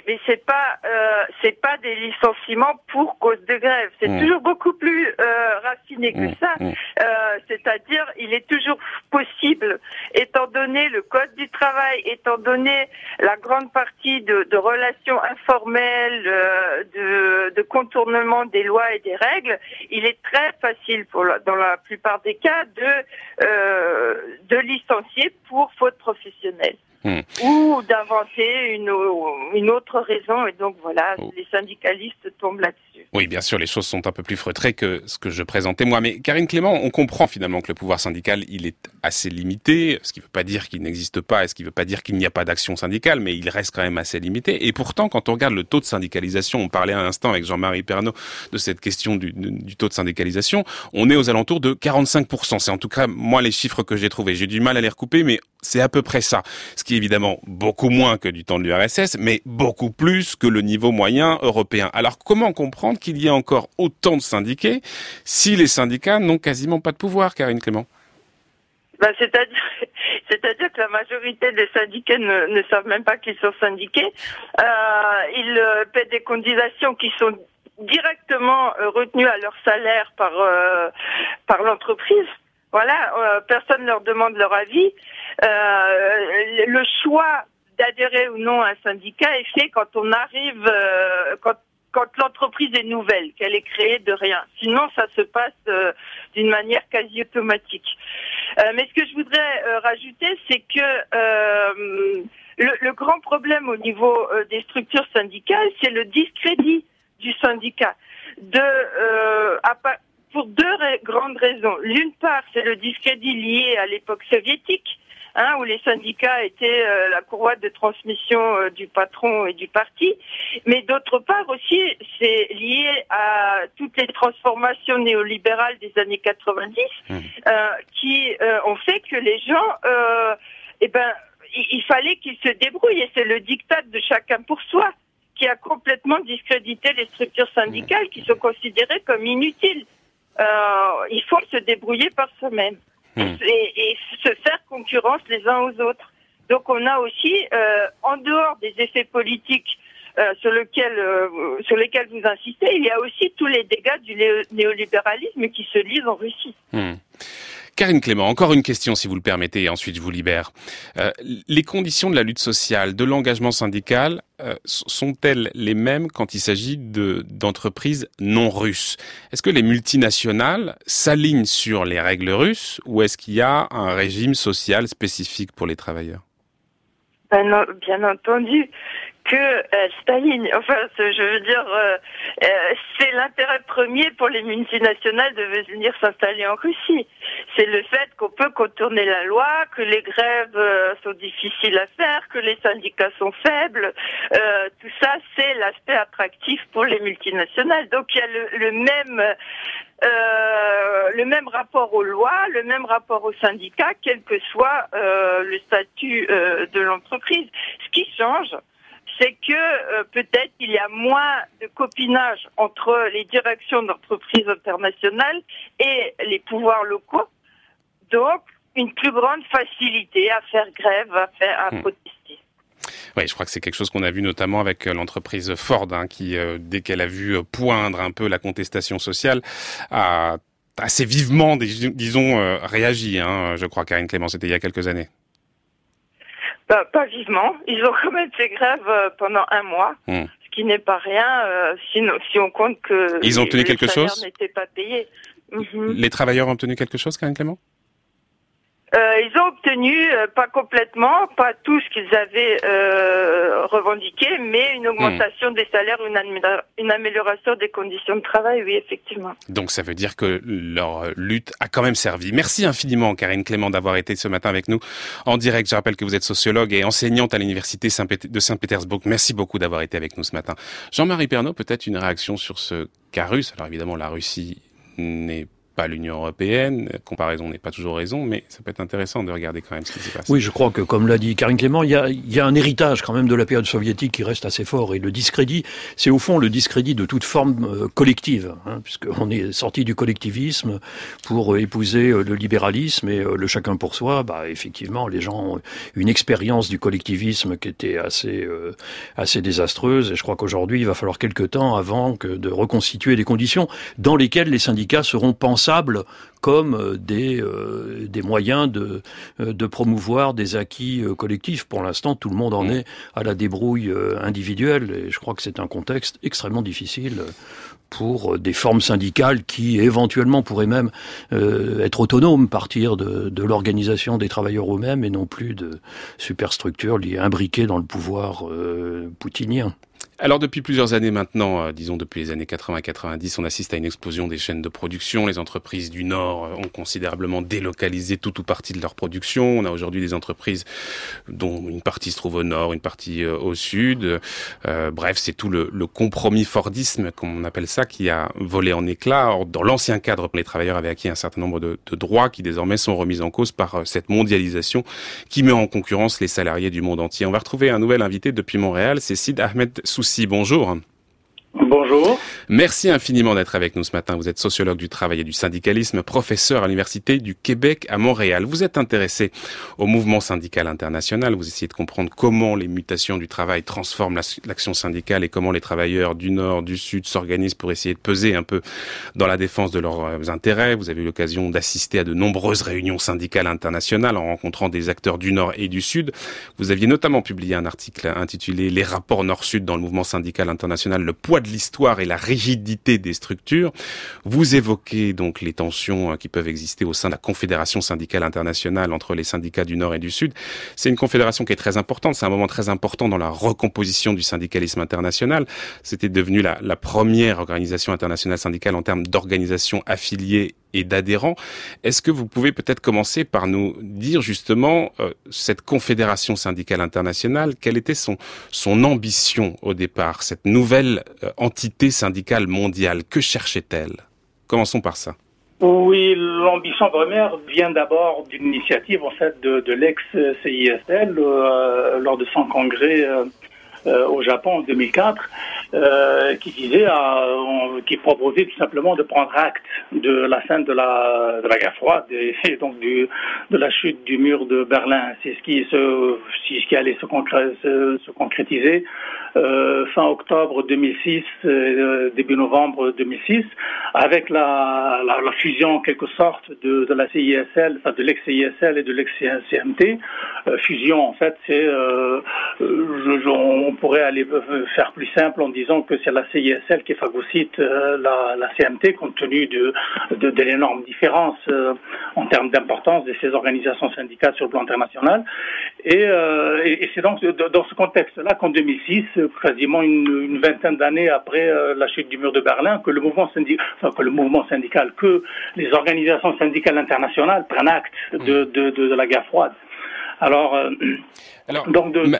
mais c'est pas euh, c'est pas des licenciements pour cause de grève. C'est mmh. toujours beaucoup plus euh, raciné que mmh, ça. Mmh. Euh, c'est-à-dire, il est toujours possible, étant donné le code du travail, étant donné la grande partie de, de relations informelles, euh, de, de, contournement des lois et des règles, il est très facile, pour dans la plupart des cas, de euh, de licencier pour faute professionnelle. Hmm. ou d'inventer une, une, autre raison. Et donc voilà, oh. les syndicalistes tombent là-dessus. Oui, bien sûr, les choses sont un peu plus feutrées que ce que je présentais moi. Mais Karine Clément, on comprend finalement que le pouvoir syndical, il est assez limité, ce qui ne veut pas dire qu'il n'existe pas, et ce qui ne veut pas dire qu'il n'y a pas d'action syndicale, mais il reste quand même assez limité. Et pourtant, quand on regarde le taux de syndicalisation, on parlait à l'instant avec Jean-Marie Pernaud de cette question du, du, taux de syndicalisation, on est aux alentours de 45%. C'est en tout cas, moi, les chiffres que j'ai trouvés. J'ai du mal à les recouper, mais c'est à peu près ça. Ce qui est évidemment beaucoup moins que du temps de l'URSS, mais beaucoup plus que le niveau moyen européen. Alors comment comprendre qu'il y ait encore autant de syndiqués si les syndicats n'ont quasiment pas de pouvoir, Karine Clément? Ben, c'est-à-dire, [LAUGHS] c'est-à-dire que la majorité des syndiqués ne, savent même pas qu'ils sont syndiqués. Euh, ils euh, paient des cotisations qui sont directement euh, retenues à leur salaire par par l'entreprise. Voilà, personne ne leur demande leur avis. Euh, le choix d'adhérer ou non à un syndicat est fait quand on arrive, euh, quand quand l'entreprise est nouvelle, qu'elle est créée de rien. Sinon, ça se passe euh, d'une manière quasi automatique. mais ce que je voudrais rajouter, c'est que le, grand problème au niveau des structures syndicales, c'est le discrédit du syndicat. Pour deux grandes raisons. L'une part, c'est le discrédit lié à l'époque soviétique, Hein, où les syndicats étaient euh, la courroie de transmission euh, du patron et du parti. Mais d'autre part aussi, c'est lié à toutes les transformations néolibérales des années 90 mmh. euh, qui ont fait que les gens, eh ben, il, fallait qu'ils se débrouillent. Et c'est le diktat de chacun pour soi qui a complètement discrédité les structures syndicales qui sont considérées comme inutiles. Il faut se débrouiller par soi-même. Hmm. et, se faire concurrence les uns aux autres. Donc on a aussi, euh, en dehors des effets politiques euh, sur, lequel, euh, sur lesquels vous insistez, il y a aussi tous les dégâts du néolibéralisme qui se lisent en Russie. Hmm. Karine Clément, encore une question si vous le permettez et ensuite je vous libère. Euh, les conditions de la lutte sociale, de l'engagement syndical, euh, sont-elles les mêmes quand il s'agit d'entreprises non russes? Est-ce que les multinationales s'alignent sur les règles russes ou est-ce qu'il y a un régime social spécifique pour les travailleurs? Ben Bien entendu que euh, Staline. Enfin, je veux dire, euh, euh, c'est l'intérêt premier pour les multinationales de venir s'installer en Russie. C'est le fait qu'on peut contourner la loi, que les grèves sont difficiles à faire, que les syndicats sont faibles. tout ça, c'est l'aspect attractif pour les multinationales. Donc il y a le, le même euh, le même rapport aux lois, le même rapport aux syndicats, quel que soit euh, le statut euh, de l'entreprise. Ce qui change, c'est que euh, peut-être il y a moins de copinage entre les directions d'entreprises internationales et les pouvoirs locaux. Donc, une plus grande facilité à faire grève, à, faire, à hmm. protester. Oui, je crois que c'est quelque chose qu'on a vu notamment avec euh, l'entreprise Ford, hein, qui, euh, dès qu'elle a vu poindre un peu la contestation sociale, a assez vivement, disons, réagi. Hein, je crois, Karine Clément, c'était il y a quelques années. Bah, pas vivement. Ils ont [LAUGHS] quand même fait grève euh, pendant un mois, ce qui n'est pas rien euh, si, si, on compte que ils ont obtenu quelque chose n'étaient pas payés. Mhm. Les travailleurs ont obtenu quelque chose, Karine Clément? Euh, ils ont obtenu, euh, pas complètement, pas tout ce qu'ils avaient euh, revendiqué, mais une augmentation des salaires, une, amélioration des conditions de travail, oui, effectivement. Donc ça veut dire que leur lutte a quand même servi. Merci infiniment, Karine Clément, d'avoir été ce matin avec nous en direct. Je rappelle que vous êtes sociologue et enseignante à l'Université de Saint-Pétersbourg. Merci beaucoup d'avoir été avec nous ce matin. Jean-Marie Pernaud, peut-être une réaction sur ce cas russe? Alors évidemment, la Russie n'est pas l'Union européenne. Comparaison n'est pas toujours raison, mais ça peut être intéressant de regarder quand même ce qui s'est passé. Oui, je crois que, comme l'a dit Karine Clément, il y, a, un héritage quand même de la période soviétique qui reste assez fort. Et le discrédit, c'est au fond le discrédit de toute forme euh, collective, hein, puisqu'on est sorti du collectivisme pour euh, épouser euh, le libéralisme et le chacun pour soi. Bah, effectivement, les gens ont une expérience du collectivisme qui était assez, désastreuse. Et je crois qu'aujourd'hui, il va falloir quelques temps avant de reconstituer des conditions dans lesquelles les syndicats seront comme euh, des, euh, des moyens de, euh, de promouvoir des acquis collectifs. Pour l'instant, tout le monde en mmh. est à la débrouille individuelle et je crois que c'est un contexte extrêmement difficile pour des formes syndicales qui éventuellement pourraient même être autonomes, partir de, de l'organisation des travailleurs eux-mêmes et non plus de superstructures liées imbriquées dans le pouvoir poutinien. Alors depuis plusieurs années maintenant, euh, disons depuis les années 80-90, on assiste à une explosion des chaînes de production. Les entreprises du Nord euh, ont considérablement délocalisé tout ou partie de leur production. On a aujourd'hui des entreprises dont une partie se trouve au Nord, une partie euh, au Sud. bref, c'est tout le, compromis Fordisme, comme on appelle ça, qui a volé en éclats. dans l'ancien cadre, les travailleurs avaient acquis un certain nombre de, de, droits qui désormais sont remis en cause par cette mondialisation qui met en concurrence les salariés du monde entier. On va retrouver un nouvel invité depuis Montréal, c'est Sid Ahmed Bonjour. Bonjour. Merci infiniment d'être avec nous ce matin. Vous êtes sociologue du travail et du syndicalisme, professeur à l'Université du Québec à Montréal. Vous êtes intéressé au mouvement syndical international. Vous essayez de comprendre comment les mutations du travail transforment l'action syndicale et comment les travailleurs du Nord, du Sud s'organisent pour essayer de peser un peu dans la défense de leurs euh, intérêts. Vous avez eu l'occasion d'assister à de nombreuses réunions syndicales internationales en rencontrant des acteurs du Nord et du Sud. Vous aviez notamment publié un article intitulé Les rapports Nord-Sud dans le mouvement syndical international, le poids de l'histoire et la rigidité des structures. Vous évoquez donc les tensions euh, qui peuvent exister au sein de la Confédération syndicale internationale entre les syndicats du Nord et du Sud. C'est une confédération qui est très importante, c'est un moment très important dans la recomposition du syndicalisme international. C'était devenu la, la première organisation internationale syndicale en termes d'organisation affiliée et d'adhérents. Est-ce que vous pouvez peut-être commencer par nous dire justement euh, cette confédération syndicale internationale, quelle était son, ambition au départ, cette nouvelle euh, entité syndicale mondiale? Que cherchait-elle? Commençons par ça. Oui, l'ambition première vient d'abord d'une initiative en fait de, de l'ex-CISL euh, lors de son congrès au Japon en 2004 euh, qui disait, euh, qui proposait tout simplement de prendre acte de la fin de la, guerre froide et, [LAUGHS] donc de la chute du mur de Berlin. C'est ce qui allait se, se, concrétiser euh, fin octobre 2006, euh, début novembre 2006, avec la, fusion en quelque sorte de, la CISL, de l'ex-CISL et de l'ex-CMT. Fusion, en fait, c'est, on pourrait aller faire plus simple en disons que c'est la CISL qui phagocyte euh, la, la, CMT compte tenu de, de, de l'énorme différence euh, en termes d'importance de ces organisations syndicales sur le plan international. Et, euh, et, c'est donc dans ce contexte-là qu'en 2006, quasiment une, une vingtaine d'années après la chute du mur de Berlin, que le mouvement syndical, enfin, que le mouvement syndical, que les organisations syndicales internationales prennent acte de, de, de, de la guerre froide. Alors, euh, alors, donc de,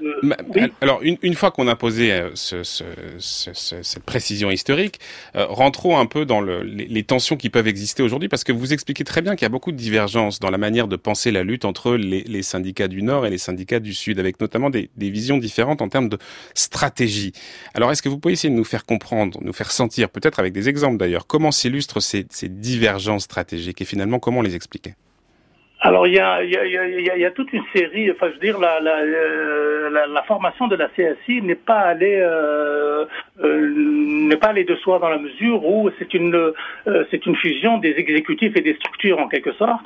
alors une, une, fois qu'on a posé euh, ce, ce, ce, cette précision historique, euh, rentrons un peu dans le, les, les, tensions qui peuvent exister aujourd'hui, parce que vous expliquez très bien qu'il y a beaucoup de divergences dans la manière de penser la lutte entre les, les syndicats du Nord et les syndicats du Sud, avec notamment des, des, visions différentes en termes de stratégie. Alors, est-ce que vous pouvez essayer de nous faire comprendre, nous faire sentir, peut-être avec des exemples d'ailleurs, comment s'illustrent ces, ces divergences stratégiques et finalement comment les expliquer alors il y a, y, a, il y, a, toute une série, enfin je veux dire la, la, euh, la, la formation de la CSI n'est pas allée euh, euh, n'est pas allée de soi dans la mesure où c'est une euh, c'est une fusion des exécutifs et des structures en quelque sorte.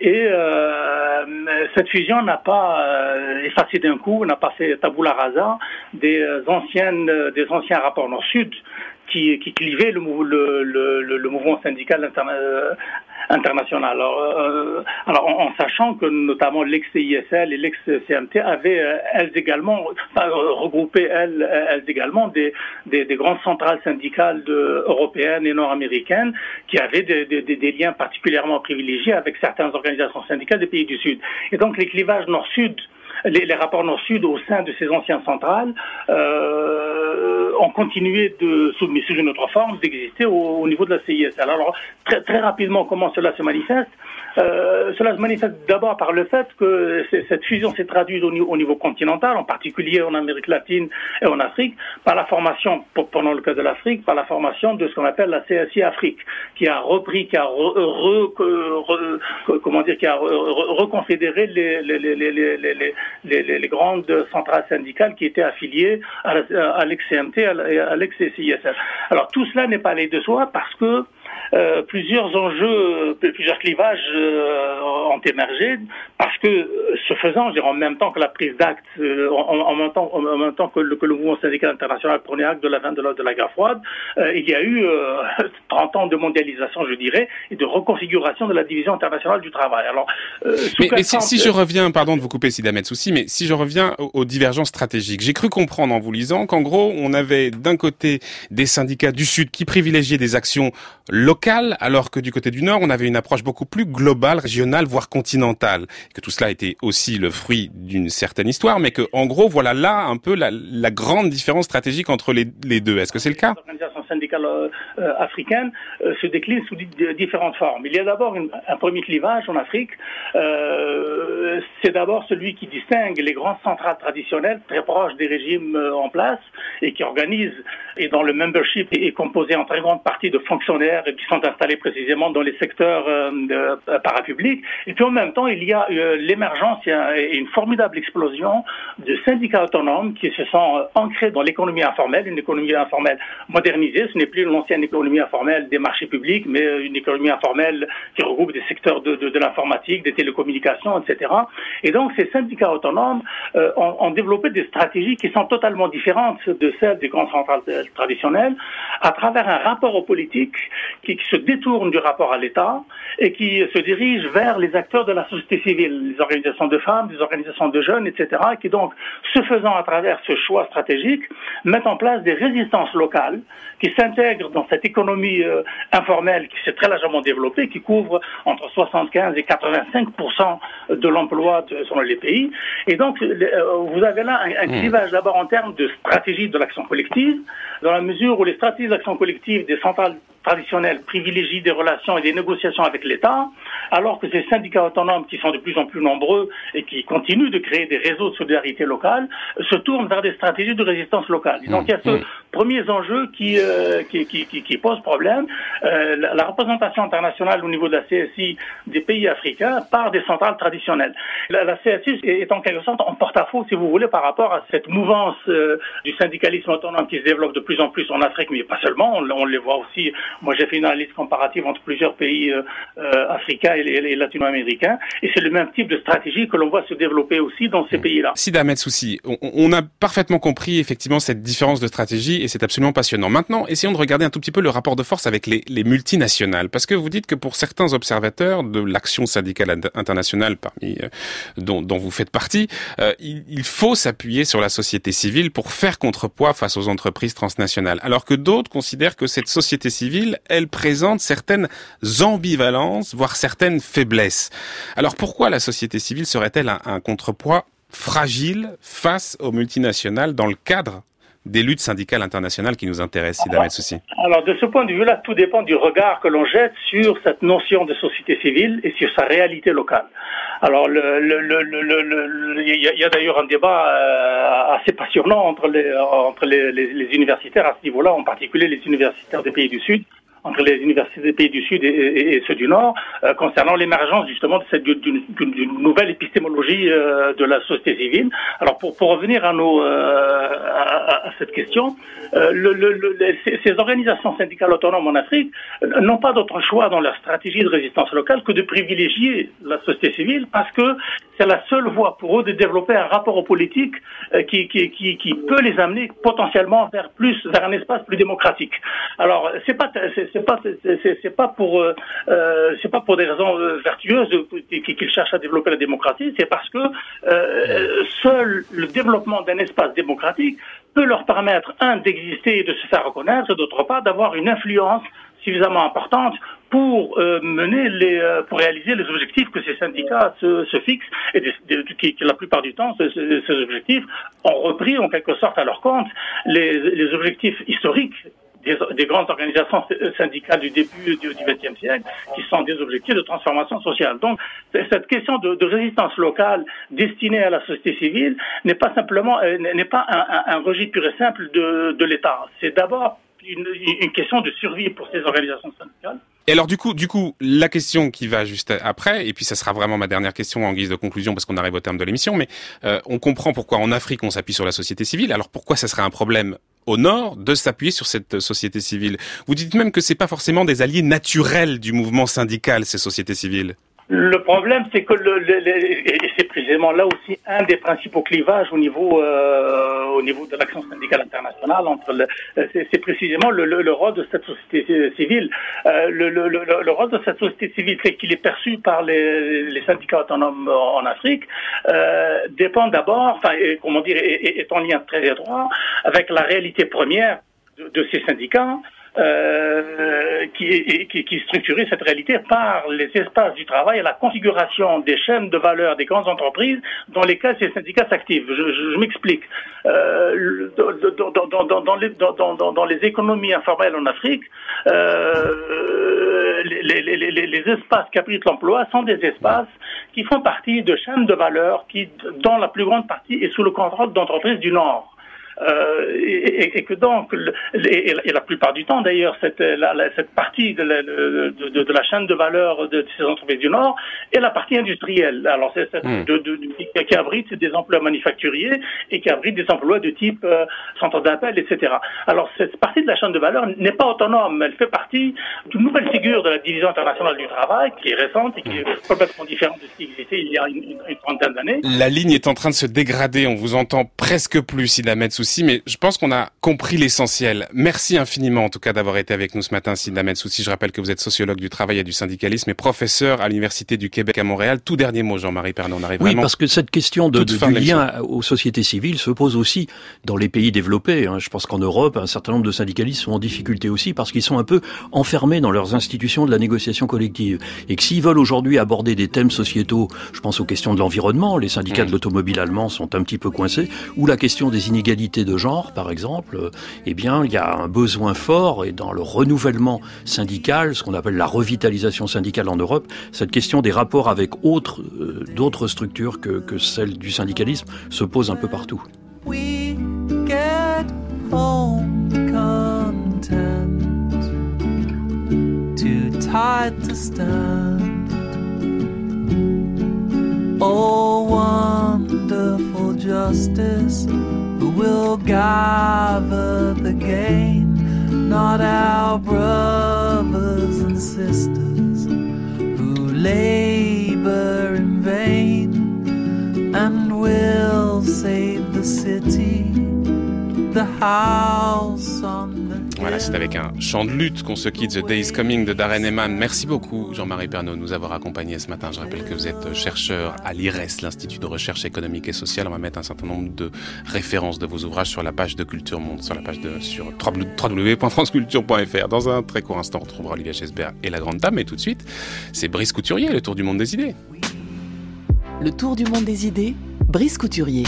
Et euh, cette fusion n'a pas effacé d'un coup, n'a pas fait tabula rasa des anciennes des anciens rapports nord-sud qui, qui clivaient le, mouvement syndical international. Alors, euh, en, sachant que notamment l'ex-CISL et l'ex-CMT avaient euh, elles également regroupé elles, également des, des, des, grandes centrales syndicales européennes et nord-américaines qui avaient des, des, liens particulièrement privilégiés avec certaines organisations syndicales des pays du Sud. Et donc les clivages nord-sud les, les, rapports nord-sud au sein de ces anciennes centrales euh, ont continué de, sous, sous une autre forme, d'exister au, au, niveau de la CISL. Alors, très, très rapidement, comment cela se manifeste? Euh, cela se manifeste d'abord par le fait que cette fusion s'est traduite au, au, niveau continental, en particulier en Amérique latine et en Afrique, par la formation, pendant le cas de l'Afrique, par la formation de ce qu'on appelle la CSI Afrique, qui a repris, qui a re, re, re, comment dire, qui a reconfédéré les, les, les, les, grandes centrales syndicales qui étaient affiliées à l'ex-CMT et à l'ex-CISF. Alors tout cela n'est pas allé de soi parce que euh, plusieurs enjeux, euh, plusieurs clivages euh, ont émergé parce que, euh, ce faisant, je dirais, en même temps que la prise d'acte, euh, en, en, même temps, en même temps que le, que le mouvement syndical international prenait acte de la fin de la, de la guerre froide, il y a eu [LAUGHS] 30 ans de mondialisation, je dirais, et de reconfiguration de la division internationale du travail. Alors, mais, mais si, si, je reviens, pardon de vous couper, Sidamet Souci, mais si je reviens aux, aux divergences stratégiques, j'ai cru comprendre en vous lisant qu'en gros, on avait d'un côté des syndicats du Sud qui privilégiaient des actions locales, alors que du côté du Nord, on avait une approche beaucoup plus globale, régionale, voire continentale. Que tout cela était aussi le fruit d'une certaine histoire, mais que, en gros, voilà là un peu la, la grande différence stratégique entre les, les deux. Est-ce que c'est le cas? L'organisation syndicale euh, africaine euh, se décline sous différentes formes. Il y a d'abord un premier clivage en Afrique. Euh, c'est d'abord celui qui distingue les grandes centrales traditionnelles, très proches des régimes euh, en place, et qui organisent, et dont le membership est, composé en très grande partie de fonctionnaires qui sont installés précisément dans les secteurs euh, parapublics. Et puis en même temps, il y a euh, l'émergence et une formidable explosion de syndicats autonomes qui se sont euh, ancrés dans l'économie informelle, une économie informelle modernisée. Ce n'est plus l'ancienne économie informelle des marchés publics, mais une économie informelle qui regroupe des secteurs de, de, l'informatique, des télécommunications, etc. Et donc ces syndicats autonomes euh, ont, ont, développé des stratégies qui sont totalement différentes de celles des grandes centrales traditionnelles à travers un rapport aux politiques qui, qui se détourne du rapport à l'État et qui se dirige vers les acteurs de la société civile, les organisations de femmes, les organisations de jeunes, etc., qui donc, se faisant à travers ce choix stratégique, mettent en place des résistances locales qui s'intègrent dans cette économie euh, informelle qui s'est très largement développée, qui couvre entre 75 et 85 de l'emploi selon les pays. Et donc, euh, vous avez là un, un mmh. clivage d'abord en termes de stratégie de l'action collective, dans la mesure où les stratégies d'action collective des centrales traditionnels privilégient des relations et des négociations avec l'État, alors que ces syndicats autonomes, qui sont de plus en plus nombreux et qui continuent de créer des réseaux de solidarité locale, se tournent vers des stratégies de résistance locale. Et donc il y a ce premier enjeu qui, euh, qui, qui, qui, pose problème. Euh, la, la, représentation internationale au niveau de la CSI des pays africains par des centrales traditionnelles. La, la CSI est en quelque sorte en porte-à-faux, si vous voulez, par rapport à cette mouvance euh, du syndicalisme autonome qui se développe de plus en plus en Afrique, mais pas seulement, on, on les voit aussi moi, j'ai fait une analyse comparative entre plusieurs pays africains et, et, et latino-américains, et c'est le même type de stratégie que l'on voit se développer aussi dans ces mmh. pays-là. Sida Souci, on, on, a parfaitement compris effectivement cette différence de stratégie, et c'est absolument passionnant. Maintenant, essayons de regarder un tout petit peu le rapport de force avec les, les multinationales, parce que vous dites que pour certains observateurs de l'action syndicale internationale, parmi euh, dont, dont, vous faites partie, euh, il, il faut s'appuyer sur la société civile pour faire contrepoids face aux entreprises transnationales, alors que d'autres considèrent que cette société civile elle présente certaines ambivalences, voire certaines faiblesses. Alors pourquoi la société civile serait-elle un, contrepoids fragile face aux multinationales dans le cadre des luttes syndicales internationales qui nous intéressent, Ida Souci Alors, de ce point de vue-là, tout dépend du regard que l'on jette sur cette notion de société civile et sur sa réalité locale. Alors, il y a, d'ailleurs un débat euh, assez passionnant entre, les universitaires à ce niveau-là, en particulier les universitaires des pays du Sud, entre les universités des pays du Sud et, ceux du Nord, euh, concernant l'émergence justement de cette d'une nouvelle épistémologie euh, de la société civile. Alors pour, revenir à, nos, euh, à, cette question, ces, organisations syndicales autonomes en Afrique n'ont pas d'autre choix dans leur stratégie de résistance locale que de privilégier la société civile parce que c'est la seule voie pour eux de développer un rapport aux politiques qui, qui, qui, peut les amener potentiellement vers plus vers un espace plus démocratique. Alors c'est pas pas c'est pas pour euh, euh, c'est pas pour des raisons euh, vertueuses qu'ils cherchent à développer la démocratie, c'est parce que euh, seul le développement d'un espace démocratique peut leur permettre un d'exister et de se faire reconnaître, d'autre part d'avoir une influence suffisamment importante pour euh, mener les, euh, pour réaliser les objectifs que ces syndicats se, se fixent et qui, qui, la plupart du temps, ces, ces, objectifs ont repris en quelque sorte à leur compte les, les objectifs historiques des, des, grandes organisations syndicales du début du XXe siècle, qui sont des objectifs de transformation sociale. Donc, cette question de, résistance locale destinée à la société civile n'est pas simplement euh, n'est pas un, un, registre pur et simple de, l'État. C'est d'abord une, une, question de survie pour ces organisations syndicales. Et alors du coup, du coup, la question qui va juste après, et puis ça sera vraiment ma dernière question en guise de conclusion parce qu'on arrive au terme de l'émission, mais euh, on comprend pourquoi en Afrique on s'appuie sur la société civile. Alors pourquoi ça serait un problème au nord de s'appuyer sur cette société civile Vous dites même que c'est pas forcément des alliés naturels du mouvement syndical ces sociétés civiles. Le problème, c'est que le, le, et c'est précisément là aussi un des principaux clivages au niveau euh, au niveau de l'action syndicale internationale entre c'est précisément le, le, rôle de cette société civile. Euh, le, le, rôle de cette société civile, c'est qu'il est perçu par les, les syndicats autonomes en Afrique, euh, dépend d'abord, enfin, comment dire, est, est, en lien très étroit avec la réalité première de, de ces syndicats euh, qui, qui, qui structurait cette réalité par les espaces du travail et la configuration des chaînes de valeur des grandes entreprises dans lesquelles ces syndicats s'activent. Je, je, je m'explique. Euh, dans, dans, dans, les, dans, les économies informelles en Afrique, euh, les, les, les, espaces qui abritent l'emploi sont des espaces qui font partie de chaînes de valeur qui, dans la plus grande partie, est sous le contrôle d'entreprises du Nord. Euh, et, et, que donc, et, et, la plupart du temps d'ailleurs, cette, la, cette partie de la, de, de, de la, chaîne de valeur de ces entreprises du Nord est la partie industrielle. Alors, c'est mmh. qui abrite des emplois manufacturiers et qui abrite des emplois de type euh, centre d'appel, etc. Alors, cette partie de la chaîne de valeur n'est pas autonome. Elle fait partie d'une nouvelle figure de la division internationale du travail qui est récente et qui est complètement différente de ce qui existait il y a une, une, une trentaine d'années. La ligne est en train de se dégrader. On vous entend presque plus, Sidamet Souci, mais je pense qu'on a compris l'essentiel. Merci infiniment, en tout cas, d'avoir été avec nous ce matin, Sidamet Souci. Je rappelle que vous êtes sociologue du travail et du syndicalisme et professeur à l'Université du Québec à Montréal. Tout dernier mot, Jean-Marie Pernon. On arrive oui, parce que cette question de, de du lien aux sociétés civiles se pose aussi dans les pays développés. Hein. Je pense qu'en Europe, un certain nombre de syndicalistes sont en difficulté aussi parce qu'ils sont un peu enfermés dans leurs institutions de la négociation collective. Et que s'ils veulent aujourd'hui aborder des thèmes sociétaux, je pense aux questions de l'environnement, les syndicats mmh. de l'automobile allemand sont un petit peu coincés, ou la question des inégalités de genre, par exemple, eh bien, il y a un besoin fort et dans le renouvellement syndical, ce qu'on appelle la revitalisation syndicale en Europe, cette question des rapports avec euh, d'autres structures que, que celle du syndicalisme se pose un peu partout. Who will gather the gain, not our brothers and sisters who labor in vain and will save the city, the house on Voilà, c'est avec un chant de lutte qu'on se quitte The Day is Coming de Darren Eman. Merci beaucoup Jean-Marie Pernaud de nous avoir accompagnés ce matin. Je rappelle que vous êtes chercheur à l'IRES, l'Institut de recherche économique et sociale. On va mettre un certain nombre de références de vos ouvrages sur la page de Culture Monde, sur la page de sur www.franceculture.fr. Dans un très court instant, on retrouvera Olivier Chesbert et la Grande Dame. Et tout de suite, c'est Brice Couturier, le tour du monde des idées. Le tour du monde des idées, Brice Couturier.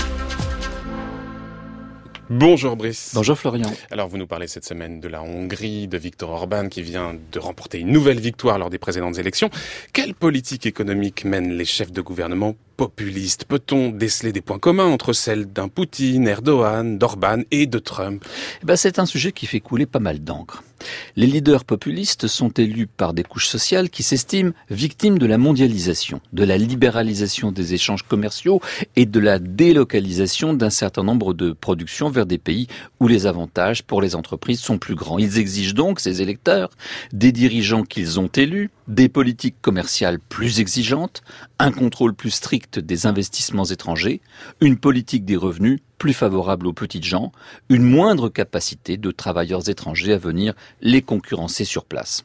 Bonjour Brice. Bonjour Florian. Alors vous nous parlez cette semaine de la Hongrie, de Viktor Orban qui vient de remporter une nouvelle victoire lors des précédentes élections. Quelle politique économique mènent les chefs de gouvernement populistes Peut-on déceler des points communs entre celles d'un Poutine, Erdogan, d'Orban et de Trump? Eh ben, C'est un sujet qui fait couler pas mal d'encre. Les leaders populistes sont élus par des couches sociales qui s'estiment victimes de la mondialisation, de la libéralisation des échanges commerciaux et de la délocalisation d'un certain nombre de productions vers des pays où les avantages pour les entreprises sont plus grands. Ils exigent donc, ces électeurs, des dirigeants qu'ils ont élus, des politiques commerciales plus exigeantes, un contrôle plus strict des investissements étrangers, une politique des revenus plus favorable aux petites gens, une moindre capacité de travailleurs étrangers à venir les concurrencer sur place.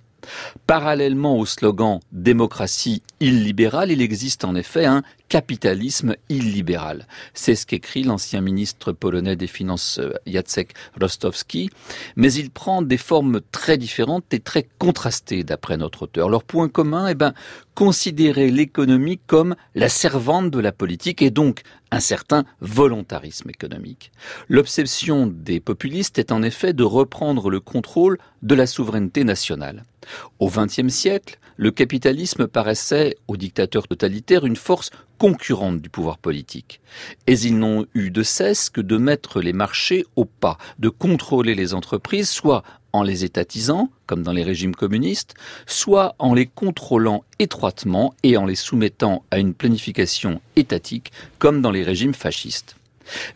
Parallèlement au slogan démocratie illibérale, il existe en effet un capitalisme illibéral. C'est ce qu'écrit l'ancien ministre polonais des Finances euh, Jacek Rostowski, mais il prend des formes très différentes et très contrastées d'après notre auteur. Leur point commun, eh ben, considérer l'économie comme la servante de la politique et donc un certain volontarisme économique. L'obsession des populistes est en effet de reprendre le contrôle de la souveraineté nationale. Au XXe siècle, le capitalisme paraissait aux dictateurs totalitaires une force concurrente du pouvoir politique. Et ils n'ont eu de cesse que de mettre les marchés au pas, de contrôler les entreprises, soit en les étatisant, comme dans les régimes communistes, soit en les contrôlant étroitement et en les soumettant à une planification étatique, comme dans les régimes fascistes.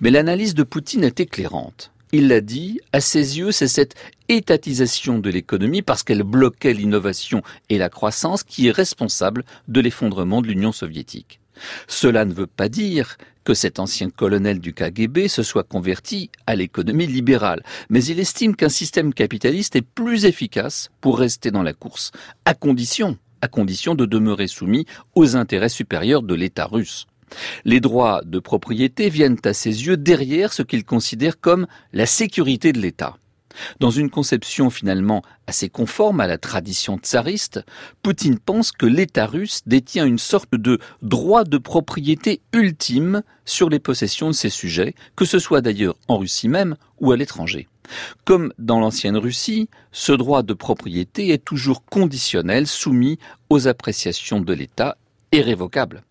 Mais l'analyse de Poutine est éclairante. Il l'a dit, à ses yeux, c'est cette étatisation de l'économie, parce qu'elle bloquait l'innovation et la croissance, qui est responsable de l'effondrement de l'Union soviétique. Cela ne veut pas dire que cet ancien colonel du KGB se soit converti à l'économie libérale, mais il estime qu'un système capitaliste est plus efficace pour rester dans la course, à condition, à condition de demeurer soumis aux intérêts supérieurs de l'État russe. Les droits de propriété viennent à ses yeux derrière ce qu'il considère comme la sécurité de l'État. Dans une conception finalement assez conforme à la tradition tsariste, Poutine pense que l'État russe détient une sorte de droit de propriété ultime sur les possessions de ses sujets, que ce soit d'ailleurs en Russie même ou à l'étranger. Comme dans l'ancienne Russie, ce droit de propriété est toujours conditionnel, soumis aux appréciations de l'État et révocable.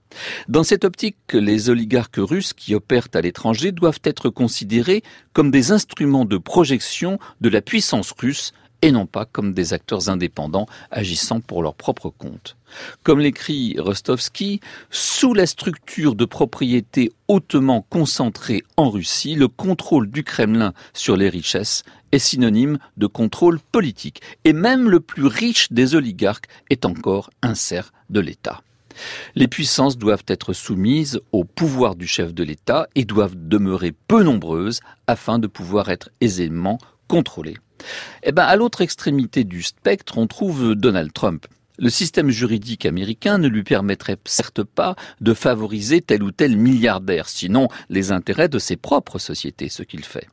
Dans cette optique, les oligarques russes qui opèrent à l'étranger doivent être considérés comme des instruments de projection de la puissance russe et non pas comme des acteurs indépendants agissant pour leur propre compte. Comme l'écrit Rostovski, sous la structure de propriété hautement concentrée en Russie, le contrôle du Kremlin sur les richesses est synonyme de contrôle politique, et même le plus riche des oligarques est encore un serf de l'État. Les puissances doivent être soumises au pouvoir du chef de l'État et doivent demeurer peu nombreuses afin de pouvoir être aisément contrôlées. Eh ben, à l'autre extrémité du spectre, on trouve Donald Trump. Le système juridique américain ne lui permettrait certes pas de favoriser tel ou tel milliardaire, sinon les intérêts de ses propres sociétés, ce qu'il fait.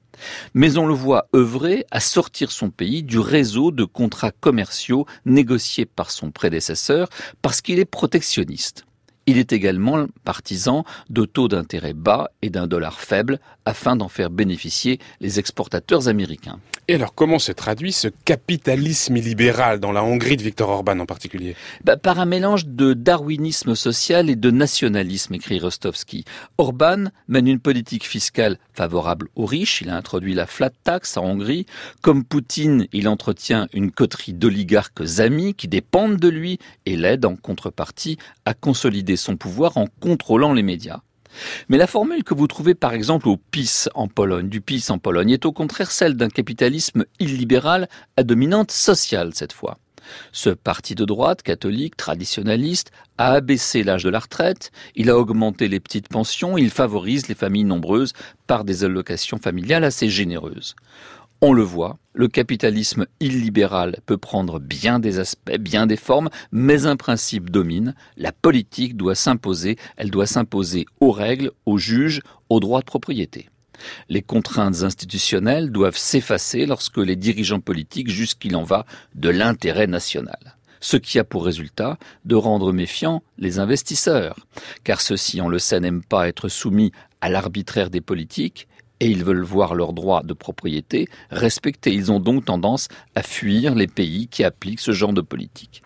Mais on le voit œuvrer à sortir son pays du réseau de contrats commerciaux négociés par son prédécesseur parce qu'il est protectionniste. Il est également partisan de taux d'intérêt bas et d'un dollar faible afin d'en faire bénéficier les exportateurs américains. Et alors, comment se traduit ce capitalisme libéral dans la Hongrie de Viktor Orban en particulier? Bah, Par un mélange de darwinisme social et de nationalisme, écrit Rostovski. Orban mène une politique fiscale favorable aux riches. Il a introduit la flat tax en Hongrie. Comme Poutine, il entretient une coterie d'oligarques amis qui dépendent de lui et l'aident en contrepartie à consolider son pouvoir en contrôlant les médias. Mais la formule que vous trouvez par exemple au PiS en Pologne, du PiS en Pologne, est au contraire celle d'un capitalisme illibéral à dominante sociale cette fois. Ce parti de droite, catholique, traditionnaliste, a abaissé l'âge de la retraite, il a augmenté les petites pensions, il favorise les familles nombreuses par des allocations familiales assez généreuses. On le voit, le capitalisme illibéral peut prendre bien des aspects, bien des formes, mais un principe domine. La politique doit s'imposer, elle doit s'imposer aux règles, aux juges, aux droits de propriété. Les contraintes institutionnelles doivent s'effacer lorsque les dirigeants politiques jugent qu'il en va de l'intérêt national ce qui a pour résultat de rendre méfiants les investisseurs, car ceux-ci, on le sait, n'aiment pas être soumis à l'arbitraire des politiques et ils veulent voir leurs droits de propriété respectés. Ils ont donc tendance à fuir les pays qui appliquent ce genre de politique.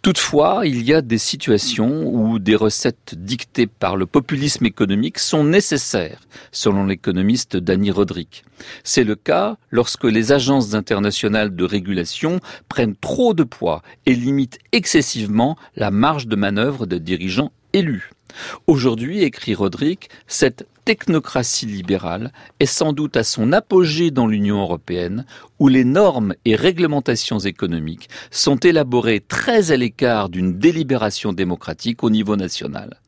Toutefois, il y a des situations où des recettes dictées par le populisme économique sont nécessaires, selon l'économiste Danny Roderick. C'est le cas lorsque les agences internationales de régulation prennent trop de poids et limitent excessivement la marge de manœuvre des dirigeants élus. Aujourd'hui, écrit Roderick, cette technocratie libérale est sans doute à son apogée dans l'Union européenne, où les normes et réglementations économiques sont élaborées très à l'écart d'une délibération démocratique au niveau national.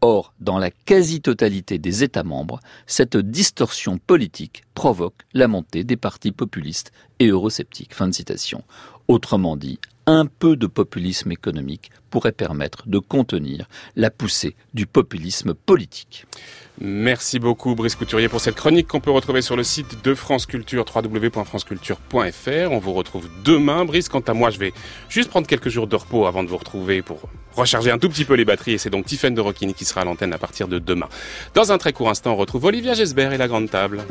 Or, dans la quasi-totalité des États membres, cette distorsion politique provoque la montée des partis populistes et eurosceptiques. Fin de citation. Autrement dit, un peu de populisme économique pourrait permettre de contenir la poussée du populisme politique. Merci beaucoup Brice Couturier pour cette chronique qu'on peut retrouver sur le site de France Culture, www.franceculture.fr. On vous retrouve demain. Brice, quant à moi, je vais juste prendre quelques jours de repos avant de vous retrouver pour recharger un tout petit peu les batteries. Et c'est donc Tiffaine de Rocchini qui sera à l'antenne à partir de demain. Dans un très court instant, on retrouve Olivia Gesbert et la grande table.